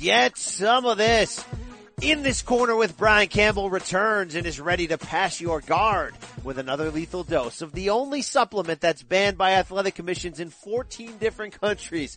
Get some of this. In this corner with Brian Campbell returns and is ready to pass your guard with another lethal dose of the only supplement that's banned by athletic commissions in 14 different countries.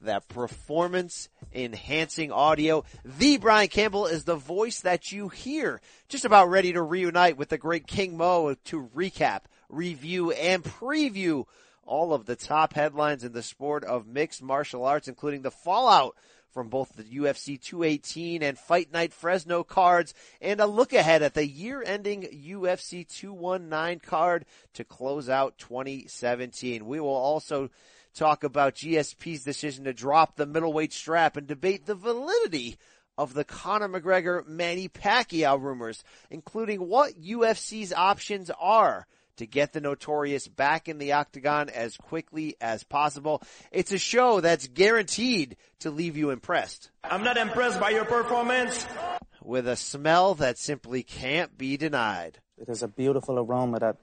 That performance enhancing audio. The Brian Campbell is the voice that you hear. Just about ready to reunite with the great King Mo to recap, review, and preview all of the top headlines in the sport of mixed martial arts, including the fallout from both the UFC 218 and Fight Night Fresno cards and a look ahead at the year ending UFC 219 card to close out 2017. We will also talk about GSP's decision to drop the middleweight strap and debate the validity of the Conor McGregor Manny Pacquiao rumors, including what UFC's options are to get the notorious back in the octagon as quickly as possible. It's a show that's guaranteed to leave you impressed. I'm not impressed by your performance. With a smell that simply can't be denied. It is a beautiful aroma that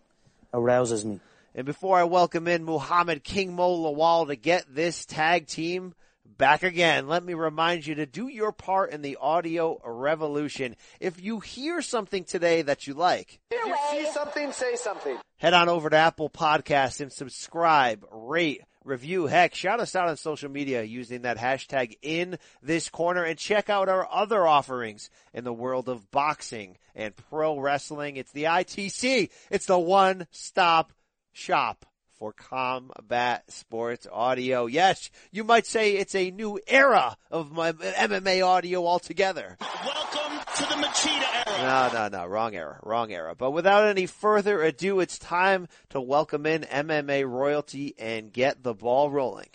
arouses me. And before I welcome in Muhammad King Mo Lawal to get this tag team back again. Let me remind you to do your part in the audio revolution. If you hear something today that you like, if you see something, say something. Head on over to Apple Podcasts and subscribe, rate, review. Heck, shout us out on social media using that hashtag in this corner and check out our other offerings in the world of boxing and pro wrestling. It's the ITC. It's the one stop shop for combat sports audio. Yes, you might say it's a new era of my MMA audio altogether. Welcome to the Machida era. No, no, no, wrong era, wrong era. But without any further ado, it's time to welcome in MMA royalty and get the ball rolling.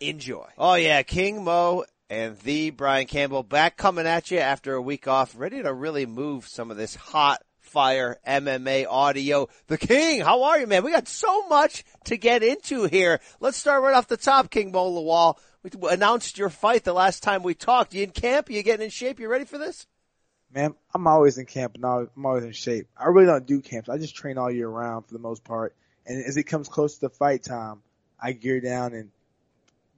Enjoy. Oh yeah, King Mo and the Brian Campbell back coming at you after a week off, ready to really move some of this hot Fire MMA audio. The King, how are you, man? We got so much to get into here. Let's start right off the top, King Mo Lawal. We announced your fight the last time we talked. You in camp? You getting in shape? You ready for this? Man, I'm always in camp and I'm always in shape. I really don't do camps. I just train all year round for the most part. And as it comes close to the fight time, I gear down and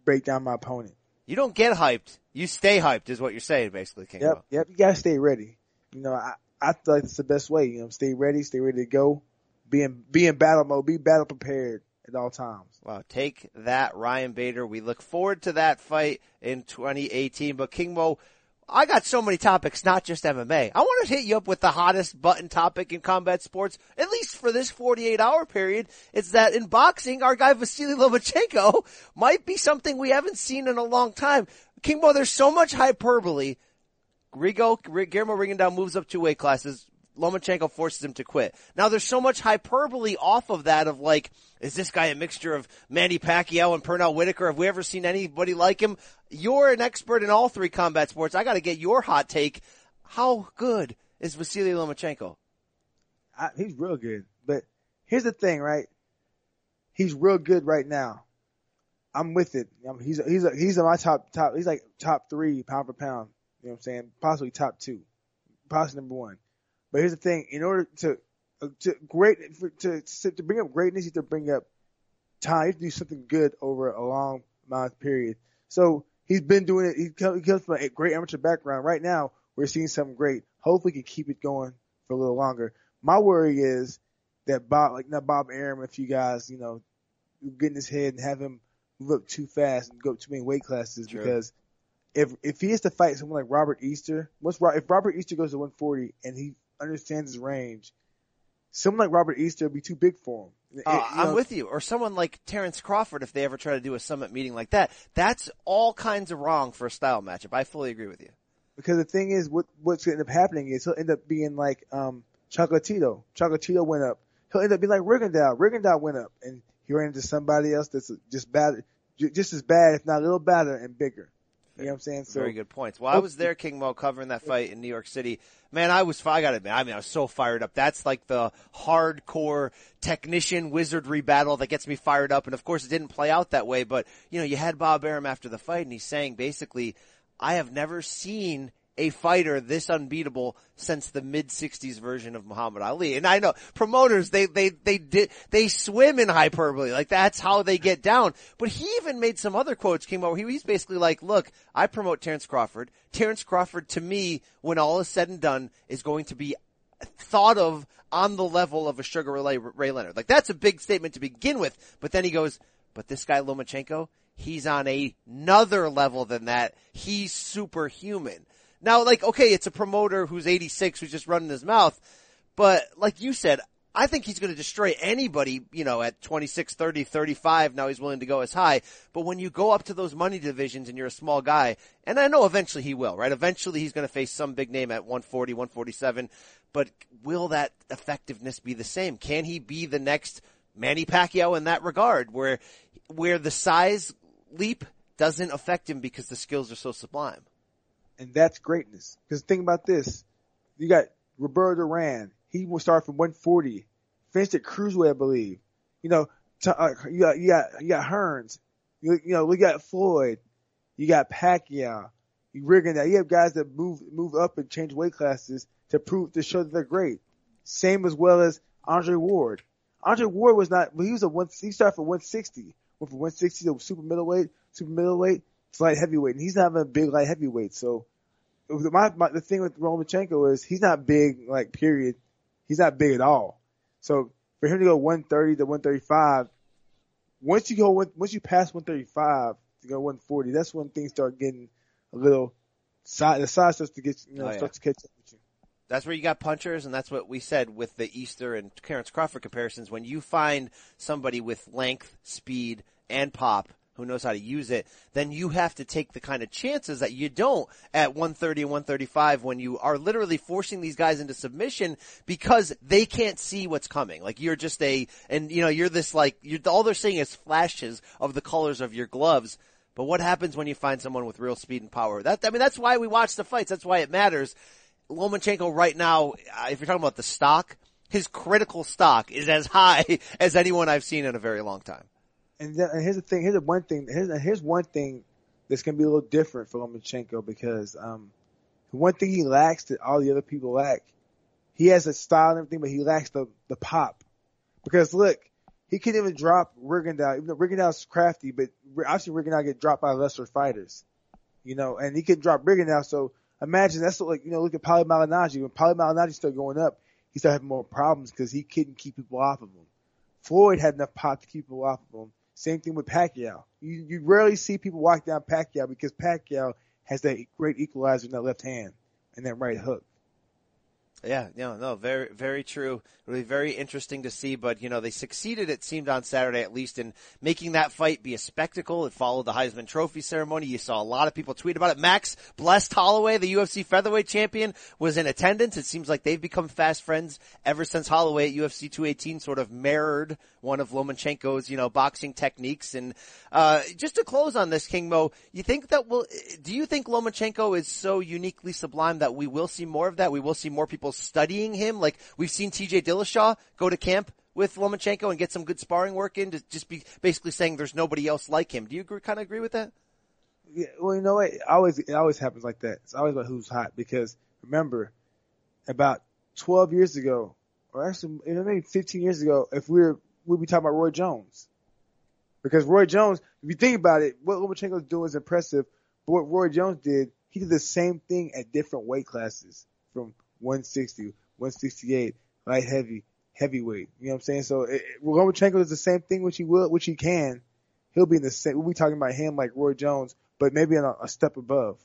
break down my opponent. You don't get hyped. You stay hyped is what you're saying basically, King. Yep, Mo. yep. You gotta stay ready. You know, I, I feel like it's the best way. You know, stay ready, stay ready to go, be in be in battle mode, be battle prepared at all times. Wow, take that, Ryan Bader. We look forward to that fight in 2018. But King Mo, I got so many topics, not just MMA. I want to hit you up with the hottest button topic in combat sports, at least for this 48 hour period. It's that in boxing, our guy Vasily Lomachenko might be something we haven't seen in a long time. King Mo, there's so much hyperbole Rigo, Guillermo Rigondeaux moves up two weight classes. Lomachenko forces him to quit. Now there's so much hyperbole off of that of like, is this guy a mixture of Manny Pacquiao and Pernell Whitaker? Have we ever seen anybody like him? You're an expert in all three combat sports. I gotta get your hot take. How good is Vasily Lomachenko? I, he's real good. But here's the thing, right? He's real good right now. I'm with it. I'm, he's he's he's in my top top. He's like top three pound for pound you know what I'm saying? Possibly top two, possibly number one. But here's the thing: in order to uh, to great for, to to bring up greatness, you have to bring up time. You have to do something good over a long amount of period. So he's been doing it. He comes, he comes from a great amateur background. Right now, we're seeing something great. Hopefully, he can keep it going for a little longer. My worry is that Bob, like not Bob Arum, if you guys, you know, get in his head and have him look too fast and go too many weight classes Sure. because if if he has to fight someone like Robert Easter, once if Robert Easter goes to 140 and he understands his range, someone like Robert Easter would be too big for him. Uh, you I'm know, with you. Or someone like Terrence Crawford, if they ever try to do a summit meeting like that, that's all kinds of wrong for a style matchup. I fully agree with you. because the thing is, what what's going to end up happening is he'll end up being like um Chocolatito. Chocolatito went up. He'll end up being like Rigondeaux. Rigondeaux went up, and he ran into somebody else that's just bad, just as bad, if not a little better and bigger. You know what I'm saying? So Very good points. Well, I was there, King Mo, covering that fight in New York City. Man, I was, I gotta admit, I mean, I was so fired up. That's like the hardcore technician wizardry battle that gets me fired up. And of course, it didn't play out that way, but, you know, you had Bob Arum after the fight and he's saying basically, I have never seen a fighter this unbeatable since the mid '60s version of Muhammad Ali. And I know promoters they they they did they swim in hyperbole, like that's how they get down. But he even made some other quotes came over. He, he's basically like, "Look, I promote Terrence Crawford. Terrence Crawford, to me, when all is said and done, is going to be thought of on the level of a Sugar Ray, Ray Leonard. Like that's a big statement to begin with. But then he goes, but this guy Lomachenko, he's on another level than that. He's superhuman. Now, like, okay, it's a promoter who's 86 who's just running his mouth, but like you said, I think he's going to destroy anybody, you know, at 26, 30, 35. Now he's willing to go as high. But when you go up to those money divisions and you're a small guy, and I know eventually he will, right? Eventually he's going to face some big name at 140, 147. But will that effectiveness be the same? Can he be the next Manny Pacquiao in that regard where, where the size leap doesn't affect him because the skills are so sublime? And that's greatness. Cause think about this. You got Roberto Duran he will start from 140, finished at cruiserweight, I believe. You know, to, uh, you got you got you got Hearns. You, you know, we got Floyd. You got Pacquiao. You rigging that. You have guys that move move up and change weight classes to prove to show that they're great. Same as well as Andre Ward. Andre Ward was not. He was a one. He started from 160. Went from 160 to super middleweight, super middleweight, to light heavyweight, and he's not even a big light heavyweight. So, my, my the thing with Lomachenko is he's not big, like period. He's not big at all. So for him to go 130 to 135, once you go, once you pass 135 to go 140, that's when things start getting a little side, the size starts to get, you know, oh, yeah. starts to catch up with you. That's where you got punchers, and that's what we said with the Easter and Terrence Crawford comparisons. When you find somebody with length, speed, and pop who knows how to use it, then you have to take the kind of chances that you don't at 130 and 135 when you are literally forcing these guys into submission because they can't see what's coming. Like you're just a, and you know, you're this like, you're, all they're seeing is flashes of the colors of your gloves. But what happens when you find someone with real speed and power? That, I mean, that's why we watch the fights. That's why it matters. Lomachenko right now, uh, if you're talking about the stock, his critical stock is as high as anyone I've seen in a very long time and, then, and here's the thing. Here's the one thing. Here's here's one thing that's gonna be a little different for Lomachenko because um, one thing he lacks that all the other people lack. He has a style and everything, but he lacks the the pop. Because look, he can even drop Rigondeaux. Even though Rigondeaux's crafty, but I've seen Rigondeaux get dropped by lesser fighters. You know, and he can drop Rigondeaux. So imagine that's like you know look at Paulie Malignaggi. When Paulie Malignaggi started going up, he started having more problems because he couldn't keep people off of him. Floyd had enough pop to keep people off of him. Same thing with Pacquiao. You, you rarely see people walk down Pacquiao because Pacquiao has that great equalizer in that left hand and that right hook. Yeah, no, no, very, very true. Really very interesting to see, but you know, they succeeded, it seemed on Saturday at least in making that fight be a spectacle. It followed the Heisman Trophy ceremony. You saw a lot of people tweet about it. Max Blessed Holloway, the UFC featherweight champion, was in attendance. It seems like they've become fast friends ever since Holloway at UFC 218 sort of mirrored one of Lomachenko's, you know, boxing techniques. And, uh, just to close on this, King Mo, you think that will, do you think Lomachenko is so uniquely sublime that we will see more of that? We will see more people studying him? Like we've seen TJ Dillashaw go to camp with Lomachenko and get some good sparring work in to just be basically saying there's nobody else like him. Do you agree, kind of agree with that? Yeah, well, you know what? It always, it always happens like that. It's always about who's hot because remember about 12 years ago, or actually maybe 15 years ago, if we were, we'd be talking about Roy Jones. Because Roy Jones, if you think about it, what Lomachenko's doing is impressive. But what Roy Jones did, he did the same thing at different weight classes from 160, 168, light heavy, heavyweight. You know what I'm saying? So it, Lomachenko is the same thing, which he will, which he can. He'll be in the same. We'll be talking about him like Roy Jones, but maybe a, a step above.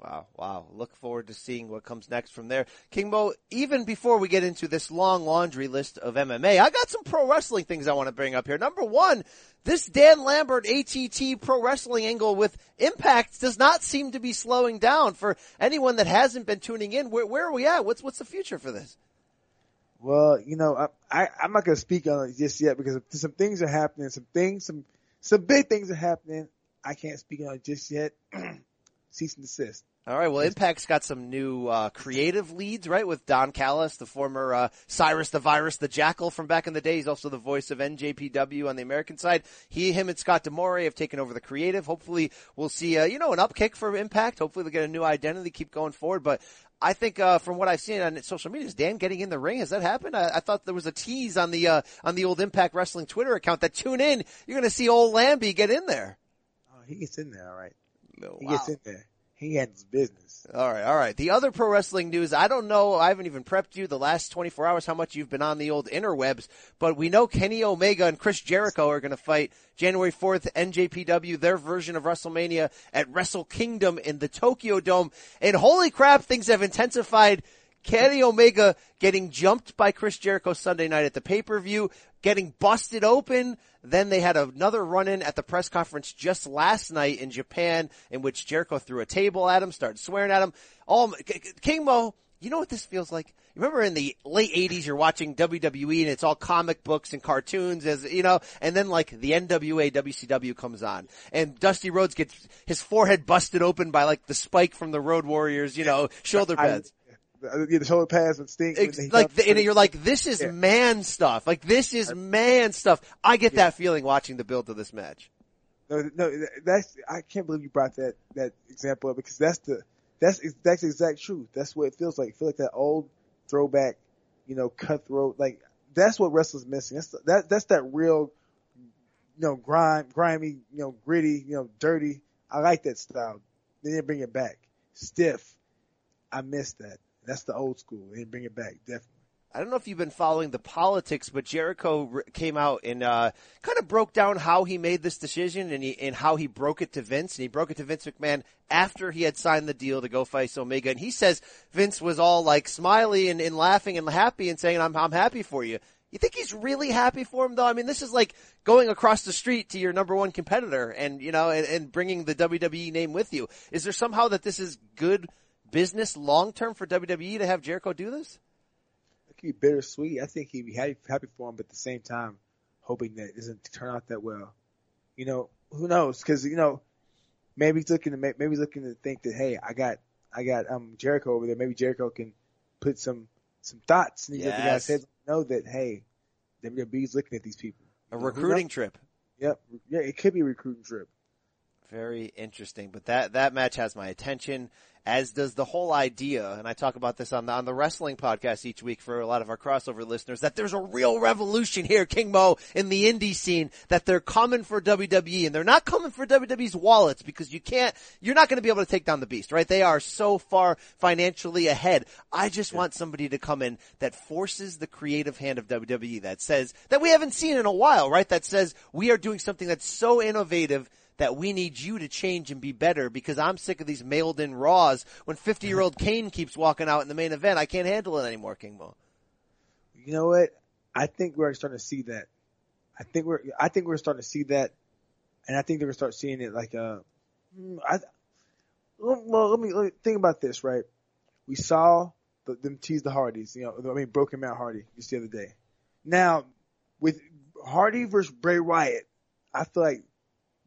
Wow, wow. Look forward to seeing what comes next from there. King Mo, even before we get into this long laundry list of MMA, I got some pro wrestling things I want to bring up here. Number one, this Dan Lambert ATT pro wrestling angle with Impact does not seem to be slowing down for anyone that hasn't been tuning in. Where, where are we at? What's, what's the future for this? Well, you know, I, I I'm not going to speak on it just yet because some things are happening, some things, some, some big things are happening. I can't speak on it just yet. Cease and desist. All right. Well, Impact's got some new uh, creative leads, right? With Don Callis, the former uh, Cyrus the Virus, the Jackal from back in the day. He's also the voice of NJPW on the American side. He, him, and Scott D'Amore have taken over the creative. Hopefully, we'll see, uh, you know, an upkick for Impact. Hopefully, they'll get a new identity, keep going forward. But I think uh, from what I've seen on social media, is Dan getting in the ring? Has that happened? I, I thought there was a tease on the uh, on the old Impact Wrestling Twitter account that tune in. You're going to see old Lambie get in there. Oh, he gets in there, all right. No, He wow. gets in there. He handles business. All right, all right. The other pro wrestling news, I don't know, I haven't even prepped you the last 24 hours how much you've been on the old interwebs, but we know Kenny Omega and Chris Jericho are going to fight January 4th, NJPW, their version of WrestleMania at Wrestle Kingdom in the Tokyo Dome. And holy crap, things have intensified. Kenny Omega getting jumped by Chris Jericho Sunday night at the pay-per-view, getting busted open. Then they had another run-in at the press conference just last night in Japan in which Jericho threw a table at him, started swearing at him. Oh, King Mo, you know what this feels like? Remember in the late 80s you're watching WWE and it's all comic books and cartoons as, you know, and then like the NWA WCW comes on and Dusty Rhodes gets his forehead busted open by like the spike from the Road Warriors, you know, shoulder pads. Yeah, the shoulder pads would stink. Ex- like, the, and you're like, this is Yeah. man stuff. Like, this is man stuff. I get that feeling watching the build of this match. No, no, that's I can't believe you brought that that example up because that's the that's that's the exact truth. That's what it feels like. I feel like that old throwback, you know, cutthroat. Like that's what wrestling's missing. That's that that's that real, you know, grime, grimy, you know, gritty, you know, dirty. I like that style. They didn't bring it back. Stiff. I miss that. That's the old school. They bring it back. Definitely. I don't know if you've been following the politics, but Jericho came out and uh, kind of broke down how he made this decision and, he, and how he broke it to Vince. And he broke it to Vince McMahon after he had signed the deal to go face Omega. And he says Vince was all like smiley and, and laughing and happy and saying, "I'm I'm happy for you." You think he's really happy for him though? I mean, this is like going across the street to your number one competitor and, you know, and, and bringing the WWE name with you. Is there somehow that this is good business long term for WWE to have Jericho do this? It could be bittersweet. I think he'd be happy, happy for him, but at the same time, hoping that it doesn't turn out that well. You know, who knows? Because you know, maybe he's looking to maybe he's looking to think that hey, I got I got um Jericho over there. Maybe Jericho can put some some thoughts in these other guys' heads. Know that hey, WWE's looking at these people. A You know, recruiting trip. Yep. Yeah, it could be a recruiting trip. Very interesting, but that that match has my attention, as does the whole idea. And I talk about this on the on the wrestling podcast each week for a lot of our crossover listeners. That there's a real revolution here, King Mo, in the indie scene. That they're coming for WWE, and they're not coming for WWE's wallets because you can't. You're not going to be able to take down the beast, right? They are so far financially ahead. I just want somebody to come in that forces the creative hand of WWE. That says that we haven't seen in a while, right? That says we are doing something that's so innovative that we need you to change and be better because I'm sick of these mailed in Raws when 50 year old Kane keeps walking out in the main event. I can't handle it anymore, King Mo. You know what? I think we're starting to see that. I think we're I think we're starting to see that, and I think they're gonna start seeing it like uh, mm, I. Well, let me, let me think about this. Right, we saw the, them tease the Hardys. You know, I mean, Broken Matt Hardy just the other day. Now, with Hardy versus Bray Wyatt, I feel like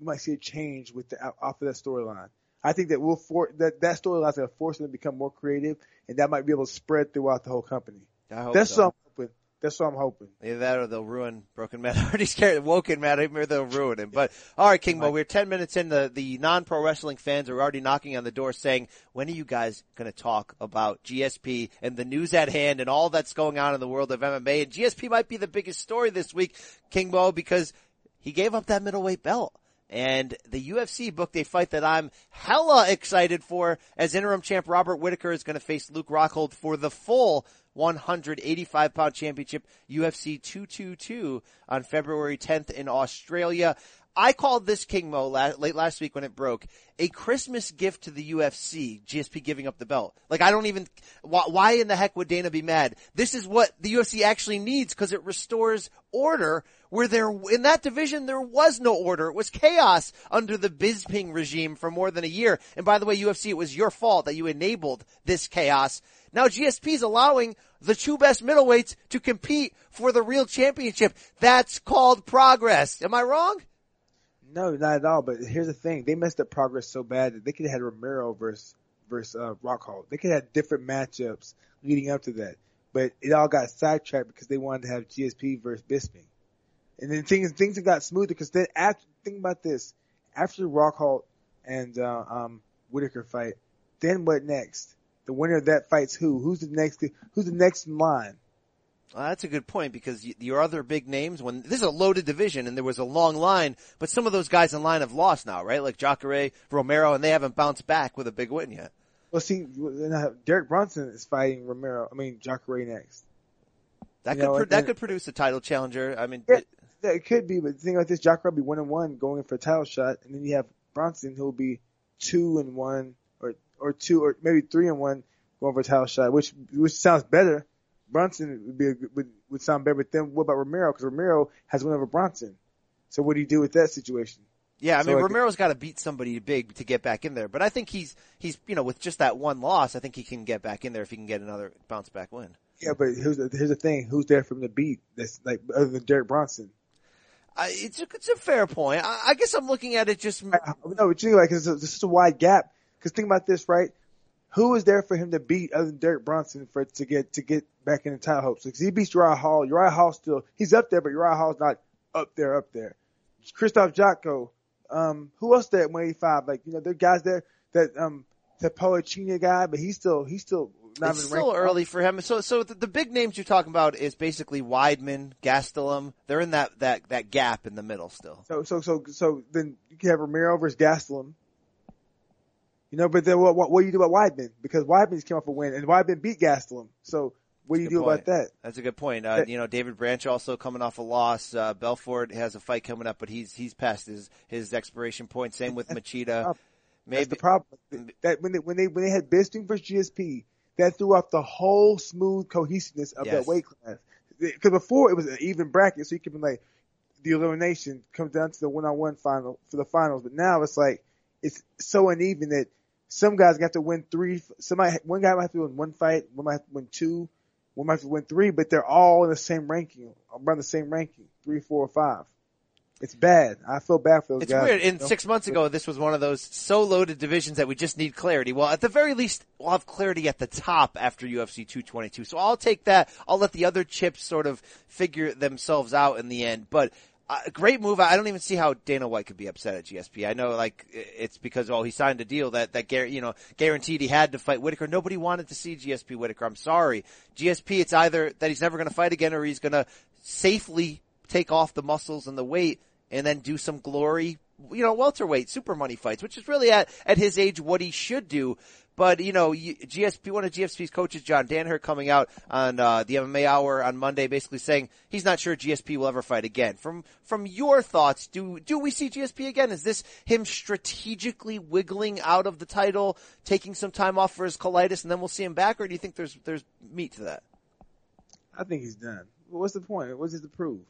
we might see a change with the off of that storyline. I think that we'll for that that storyline's gonna force them to become more creative, and that might be able to spread throughout the whole company. I hope That's so. what I'm hoping. That's what I'm hoping. Either that or they'll ruin Broken Matt Hardy's character, Woken Matt, or they'll ruin him. But, alright, King Mo, we're 10 minutes in. The, the non-pro wrestling fans are already knocking on the door saying, when are you guys gonna talk about GSP and the news at hand and all that's going on in the world of MMA? And GSP might be the biggest story this week, King Mo, because he gave up that middleweight belt. And the UFC booked a fight that I'm hella excited for as interim champ Robert Whitaker is going to face Luke Rockhold for the full 185 pound championship UFC 222 on February 10th in Australia. I called this King Mo la- late last week when it broke a Christmas gift to the UFC, GSP giving up the belt. Like I don't even, why, why in the heck would Dana be mad? This is what the UFC actually needs because it restores order where there, in that division there was no order. It was chaos under the Bisping regime for more than a year. And by the way, UFC, it was your fault that you enabled this chaos. Now GSP is allowing the two best middleweights to compete for the real championship. That's called progress. Am I wrong? No, not at all. But here's the thing: they messed up progress so bad that they could have had Romero versus versus uh, Rockhold. They could have had different matchups leading up to that, but it all got sidetracked because they wanted to have GSP versus Bisping. And then things things have got smoother because then after think about this, after the Rockhold and uh, um, Whitaker fight, then what next? The winner of that fights who? Who's the next? Who's the next in line? Well, that's a good point because your other big names, when this is a loaded division and there was a long line, but some of those guys in line have lost now, right? Like Jacare, Romero, and they haven't bounced back with a big win yet. Well, see, Derek Brunson is fighting Romero. I mean, Jacare next. That You could know, pro- that could produce a title challenger. I mean, Yeah, it- yeah, it could be, but the thing like this, Jacare will be one and one going in for a title shot, and then you have Brunson who'll be two and one, or or two, or maybe three and one going for a title shot, which which sounds better. Brunson would be a, would would sound better, but then what about Romero? Because Romero has one over Brunson. So what do you do with that situation? yeah, I So, mean, like- Romero's got to beat somebody big to get back in there, but I think he's he's you know with just that one loss, I think he can get back in there if he can get another bounce back win. Yeah, but here's the, here's the thing: who's there from the beat? That's like other than Derek Brunson. I, it's a, it's a fair point. I, I guess I'm looking at it just I- No, but you like, it's just a wide gap. Cause think about this, right? Who is there for him to beat other than Derek Brunson for to get to get back in the title hopes? Because he beats Uriah Hall. Uriah Hall still he's up there, but Uriah Hall's not up there, up there. Krzysztof Jotko. Um, who else there at 185? Like you know, there are guys there that um the Poachina guy, but he's still he's still not it's still early for him. So, so the, the big names you're talking about is basically Weidman, Gastelum. They're in that, that, that gap in the middle still. So so so so then you can have Romero versus Gastelum. You know, but then what, what, what do you do about Weidman? Because Weidman's came off a win and Weidman beat Gastelum. So what do you do point. about that? That's a good point. Uh, Yeah. you know, David Branch also coming off a loss. Uh, Belfort has a fight coming up, but he's, he's past his, his expiration point. Same with Machida. That's Maybe, the problem. That when they when they when they had Bisping versus GSP, that threw off the whole smooth cohesiveness of Yes. that weight class. Because before it was an even bracket, so you could be like the elimination comes down to the one on one final for the finals. But now it's like it's so uneven that some guys got to win three. Somebody one guy might have to win one fight, one might have to win two, one might have to win three, but they're all in the same ranking, around the same ranking, three, four, or five. It's bad. I feel bad for those It's guys. weird. In you know? six months ago, this was one of those so loaded divisions that we just need clarity. Well, at the very least, we'll have clarity at the top after UFC 222. So I'll take that. I'll let the other chips sort of figure themselves out in the end. But uh, a great move. I don't even see how Dana White could be upset at GSP. I know, like, it's because, oh, he signed a deal that, that, you know, guaranteed he had to fight Whitaker. Nobody wanted to see GSP Whitaker. I'm sorry. GSP, it's either that he's never going to fight again or he's going to safely take off the muscles and the weight and then do some glory, you know, welterweight super money fights, which is really at, at his age what he should do. But, you know, GSP, one of GSP's coaches, John Danaher, coming out on, uh, the MMA hour on Monday basically saying he's not sure GSP will ever fight again. From, from your thoughts, do, do we see GSP again? Is this him strategically wiggling out of the title, taking some time off for his colitis and then we'll see him back or do you think there's, there's meat to that? I think he's done. What's the point? What's it to prove?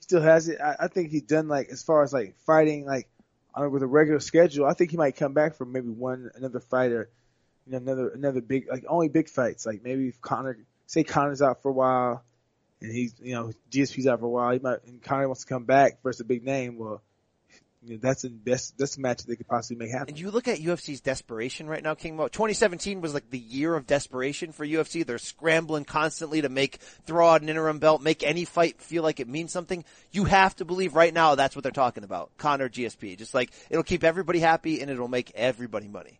He still has it. I, I think he's done. Like as far as like fighting, like on, with a regular schedule. I think he might come back for maybe one another fighter, you know, another another big like only big fights. Like maybe if Conor, say Conor's out for a while, and he's you know GSP's out for a while. He might and Conor wants to come back versus a big name. Well, you know, that's a best that's a match that they could possibly make happen. And you look at UFC's desperation right now, King Mo. 2017 was like the year of desperation for UFC. They're scrambling constantly to make, throw out an interim belt, make any fight feel like it means something. You have to believe right now that's what they're talking about. Conor GSP. Just like, it'll keep everybody happy and it'll make everybody money.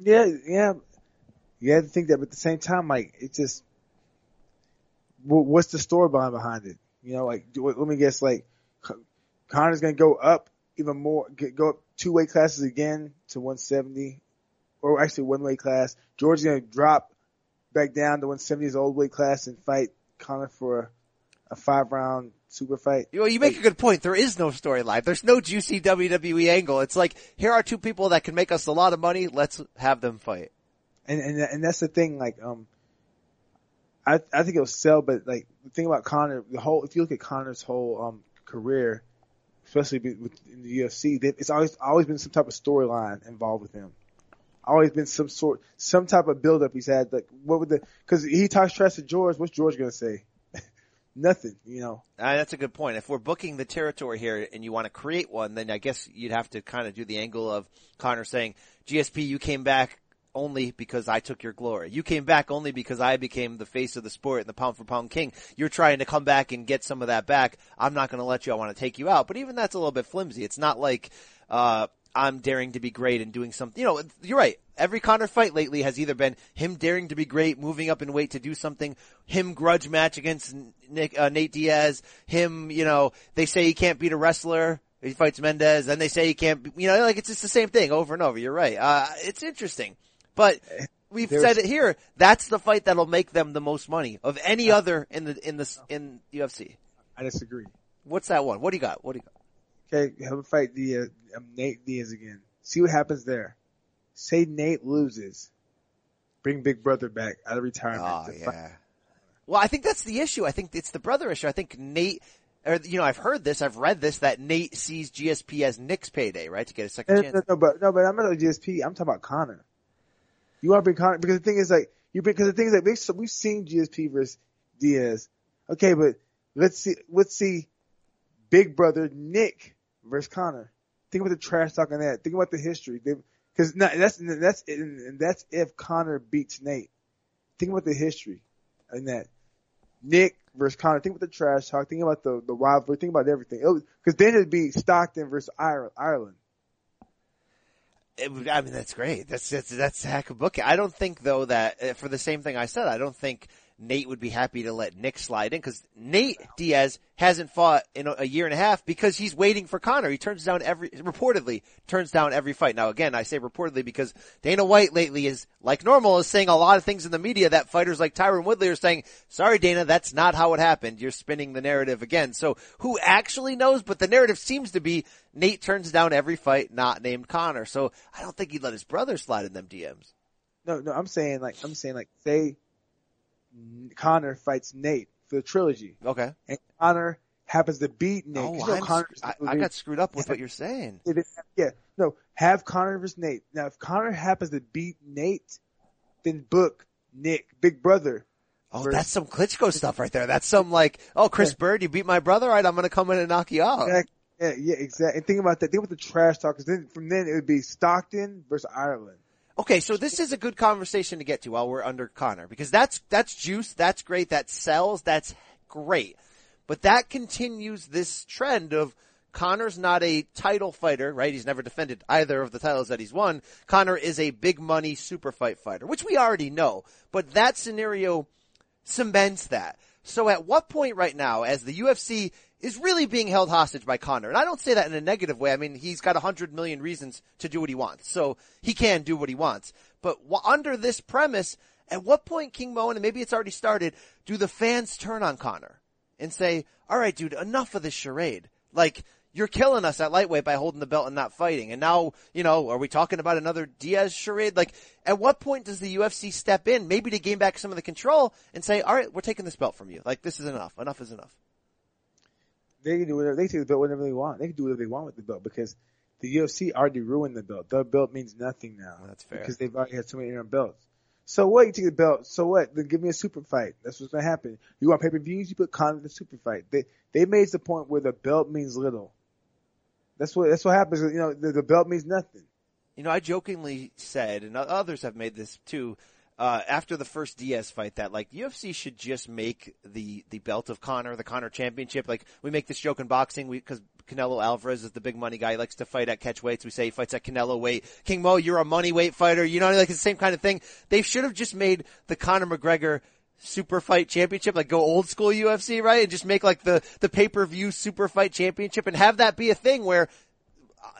Yeah, yeah. You have to think that, but at the same time, like it just, what's the storyline behind it? You know, like let me guess, like Con- Conor's gonna go up even more, get, go up two weight classes again to 170, or actually one weight class. George's gonna drop back down to 170 his old weight class and fight Conor for a five round super fight. Well, you make a good point. There is no storyline. There's no juicy WWE angle. It's like, here are two people that can make us a lot of money. Let's have them fight. and and and that's the thing. Like, um, I I think it'll sell, but like the thing about Conor, the whole if you look at Conor's whole um career, especially with in the UFC, it's always always been some type of storyline involved with him. Always been some sort, some type of build up he's had. Like, what would the? Because he talks trash to George. What's George gonna say? Nothing. You know. Uh, that's a good point. If we're booking the territory here and you want to create one, then I guess you'd have to kind of do the angle of Conor saying, GSP, you came back only because I took your glory. You came back only because I became the face of the sport and the pound for pound king. You're trying to come back and get some of that back. I'm not going to let you. I want to take you out. But even that's a little bit flimsy. It's not like, uh, I'm daring to be great and doing something. You know, you're right. Every Conor fight lately has either been him daring to be great, moving up in weight to do something, him grudge match against Nick, uh, Nate Diaz, him, you know, they say he can't beat a wrestler. He fights Mendes, then they say he can't, you know, like it's just the same thing over and over. You're right. Uh, it's interesting, but eh, we've There's- said it here. That's the fight that'll make them the most money of any other in the, in the, in UFC. I disagree. What's that one? What do you got? What do you got? Okay, have him fight Diaz, uh, um, Nate Diaz again. See what happens there. Say Nate loses. Bring Big Brother back out of retirement. Oh, to fight. yeah. Well, I think that's the issue. I think it's the brother issue. I think Nate, or, you know, I've heard this, I've read this, that Nate sees GSP as Nick's payday, right? To get a second No, chance. no, no, but no, but I'm not on GSP. I'm talking about Conor. You want to bring Conor because the thing is like you because the thing is like we've, we've seen GSP versus Diaz. Okay, but let's see let's see Big Brother Nick versus Conor. Think about the trash talk on that. Think about the history. Because that's that's and that's if Conor beats Nate. Think about the history in that. Nick versus Conor. Think about the trash talk. Think about the the rivalry. Think about everything. Because then it'd be Stockton versus Ireland. I mean, that's great. That's, that's, that's a heck of a book. I don't think though that, uh, for the same thing I said, I don't think Nate would be happy to let Nick slide in because Nate Diaz hasn't fought in a, year and a half because he's waiting for Conor. He turns down every, reportedly turns down every fight. Now again, I say reportedly because Dana White lately is, like normal, is saying a lot of things in the media that fighters like Tyron Woodley are saying, sorry Dana, that's not how it happened. You're spinning the narrative again. So who actually knows? But the narrative seems to be Nate turns down every fight not named Conor. So I don't think he'd let his brother slide in them DMs. No, no, I'm saying like I'm saying like say Conor fights Nate for the trilogy, Okay. and Conor happens to beat Nate. Oh, you know Conor's- I, I got screwed up with what you're saying. It is- yeah, no, have Conor versus Nate. Now, if Conor happens to beat Nate, then book Nick, Big Brother. Oh, versus- that's some Klitschko stuff right there. That's some like, oh, Chris Byrd, you beat my brother, all right? I'm gonna come in and knock you out. Yeah, yeah, exactly. And think about that. Think about the trash talk. Because then from then it would be Stockton versus Ireland. Okay, so this is a good conversation to get to while we're under Conor because that's that's juice, that's great, that sells, that's great. But that continues this trend of Conor's not a title fighter, right? He's never defended either of the titles that he's won. Conor is a big money super fight fighter, which we already know. But that scenario cements that. So at what point right now, as the UFC is really being held hostage by Conor, and I don't say that in a negative way. I mean, he's got a hundred million reasons to do what he wants, so he can do what he wants. But w- under this premise, at what point, King Mo, and maybe it's already started, do the fans turn on Conor and say, all right, dude, enough of this charade. Like, you're killing us at lightweight by holding the belt and not fighting. And now, you know, are we talking about another Diaz charade? Like, at what point does the UFC step in, maybe to gain back some of the control and say, all right, we're taking this belt from you. Like, this is enough. Enough is enough. They can do whatever. They take the belt whenever they want. They can do whatever they want with the belt because the UFC already ruined the belt. The belt means nothing now. That's fair. Because they've already had so many interim belts. So what? You take the belt. So what? Then give me a super fight. That's what's gonna happen. You want pay per views? You put Conor in the super fight. They they made the point where the belt means little. That's what that's what happens. You know, the, the belt means nothing. You know, I jokingly said, and others have made this too, uh, after the first Diaz fight that like UFC should just make the, the belt of Conor, the Conor championship. Like we make this joke in boxing we, cause Canelo Alvarez is the big money guy. He likes to fight at catch weights. We say he fights at Canelo weight. King Mo, you're a money weight fighter. You know, like it's the same kind of thing. They should have just made the Conor McGregor super fight championship, like go old school UFC, right? And just make like the, the pay-per-view super fight championship and have that be a thing where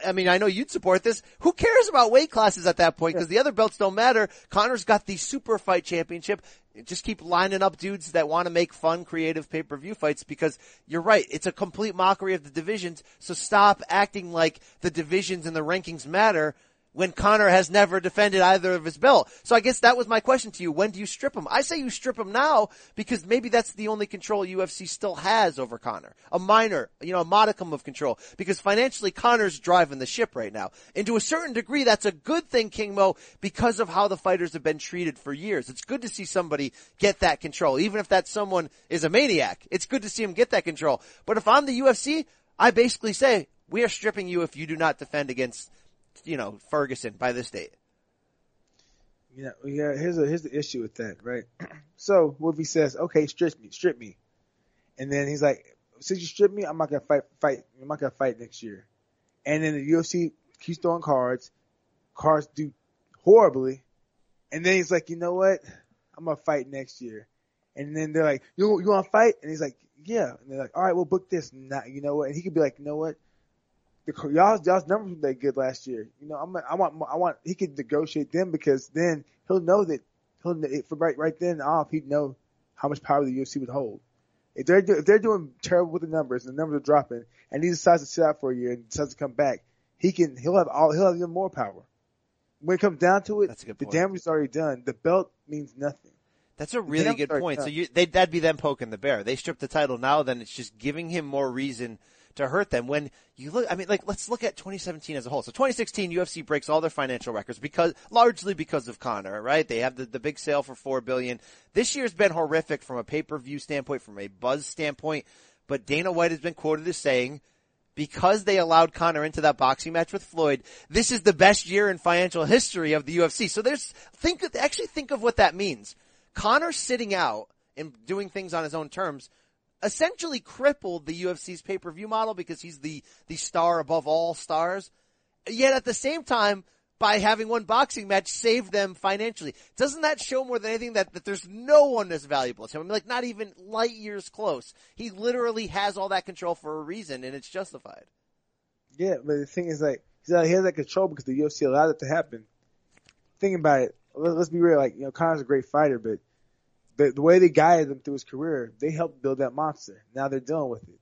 I mean, I know you'd support this. Who cares about weight classes at that point? Because the other belts don't matter. Conor's got the super fight championship. Just keep lining up dudes that want to make fun, creative pay-per-view fights because you're right. It's a complete mockery of the divisions. So stop acting like the divisions and the rankings matter when Conor has never defended either of his belt. So I guess that was my question to you. When do you strip him? I say you strip him now because maybe that's the only control UFC still has over Conor. A minor, you know, a modicum of control because financially Conor's driving the ship right now. And to a certain degree, that's a good thing, King Mo, because of how the fighters have been treated for years. It's good to see somebody get that control, even if that someone is a maniac. It's good to see him get that control. But if I'm the UFC, I basically say, we are stripping you if you do not defend against you know, Ferguson by this date. You know, yeah. Here's a here's the issue with that, right? so he says, "Okay, strip me, strip me," and then he's like, "Since you strip me, I'm not gonna fight. Fight. I'm not gonna fight next year." And then the UFC keeps throwing cards. Cards do horribly, and then he's like, "You know what? I'm gonna fight next year." And then they're like, "You you want to fight?" And he's like, "Yeah." And they're like, "All right, we'll book this." Not, you know what? And he could be like, "You know what? The y'all's y'all's numbers were that good last year. You know, I'm I want I want he could negotiate them because then he'll know that he'll for right right then off he'd know how much power the UFC would hold. If they're do, if they're doing terrible with the numbers and the numbers are dropping, and he decides to sit out for a year and decides to come back, he can he'll have all he'll have even more power. When it comes down to it, That's a good the damage is already done. The belt means nothing. That's a really good point. yeah. So you, they, that'd be them poking the bear. They strip the title now, then it's just giving him more reason to hurt them. When you look, I mean, like, let's look at 2017 as a whole. So 2016, UFC breaks all their financial records because, largely because of Conor, right? They have the, the big sale for four billion. This year's been horrific from a pay-per-view standpoint, from a buzz standpoint, but Dana White has been quoted as saying, because they allowed Conor into that boxing match with Floyd, this is the best year in financial history of the UFC. So there's, think, actually think of what that means. Conor sitting out and doing things on his own terms essentially crippled the UFC's pay-per-view model because he's the, the star above all stars. Yet at the same time, by having one boxing match saved them financially. Doesn't that show more than anything that, that there's no one as valuable as him? I mean, like not even light years close. He literally has all that control for a reason and it's justified. Yeah, but the thing is like he has that control because the UFC allowed it to happen. Think about it. Let- Let's be real. Like you know, Conor's a great fighter, but the, the way they guided him through his career, they helped build that monster. Now they're dealing with it.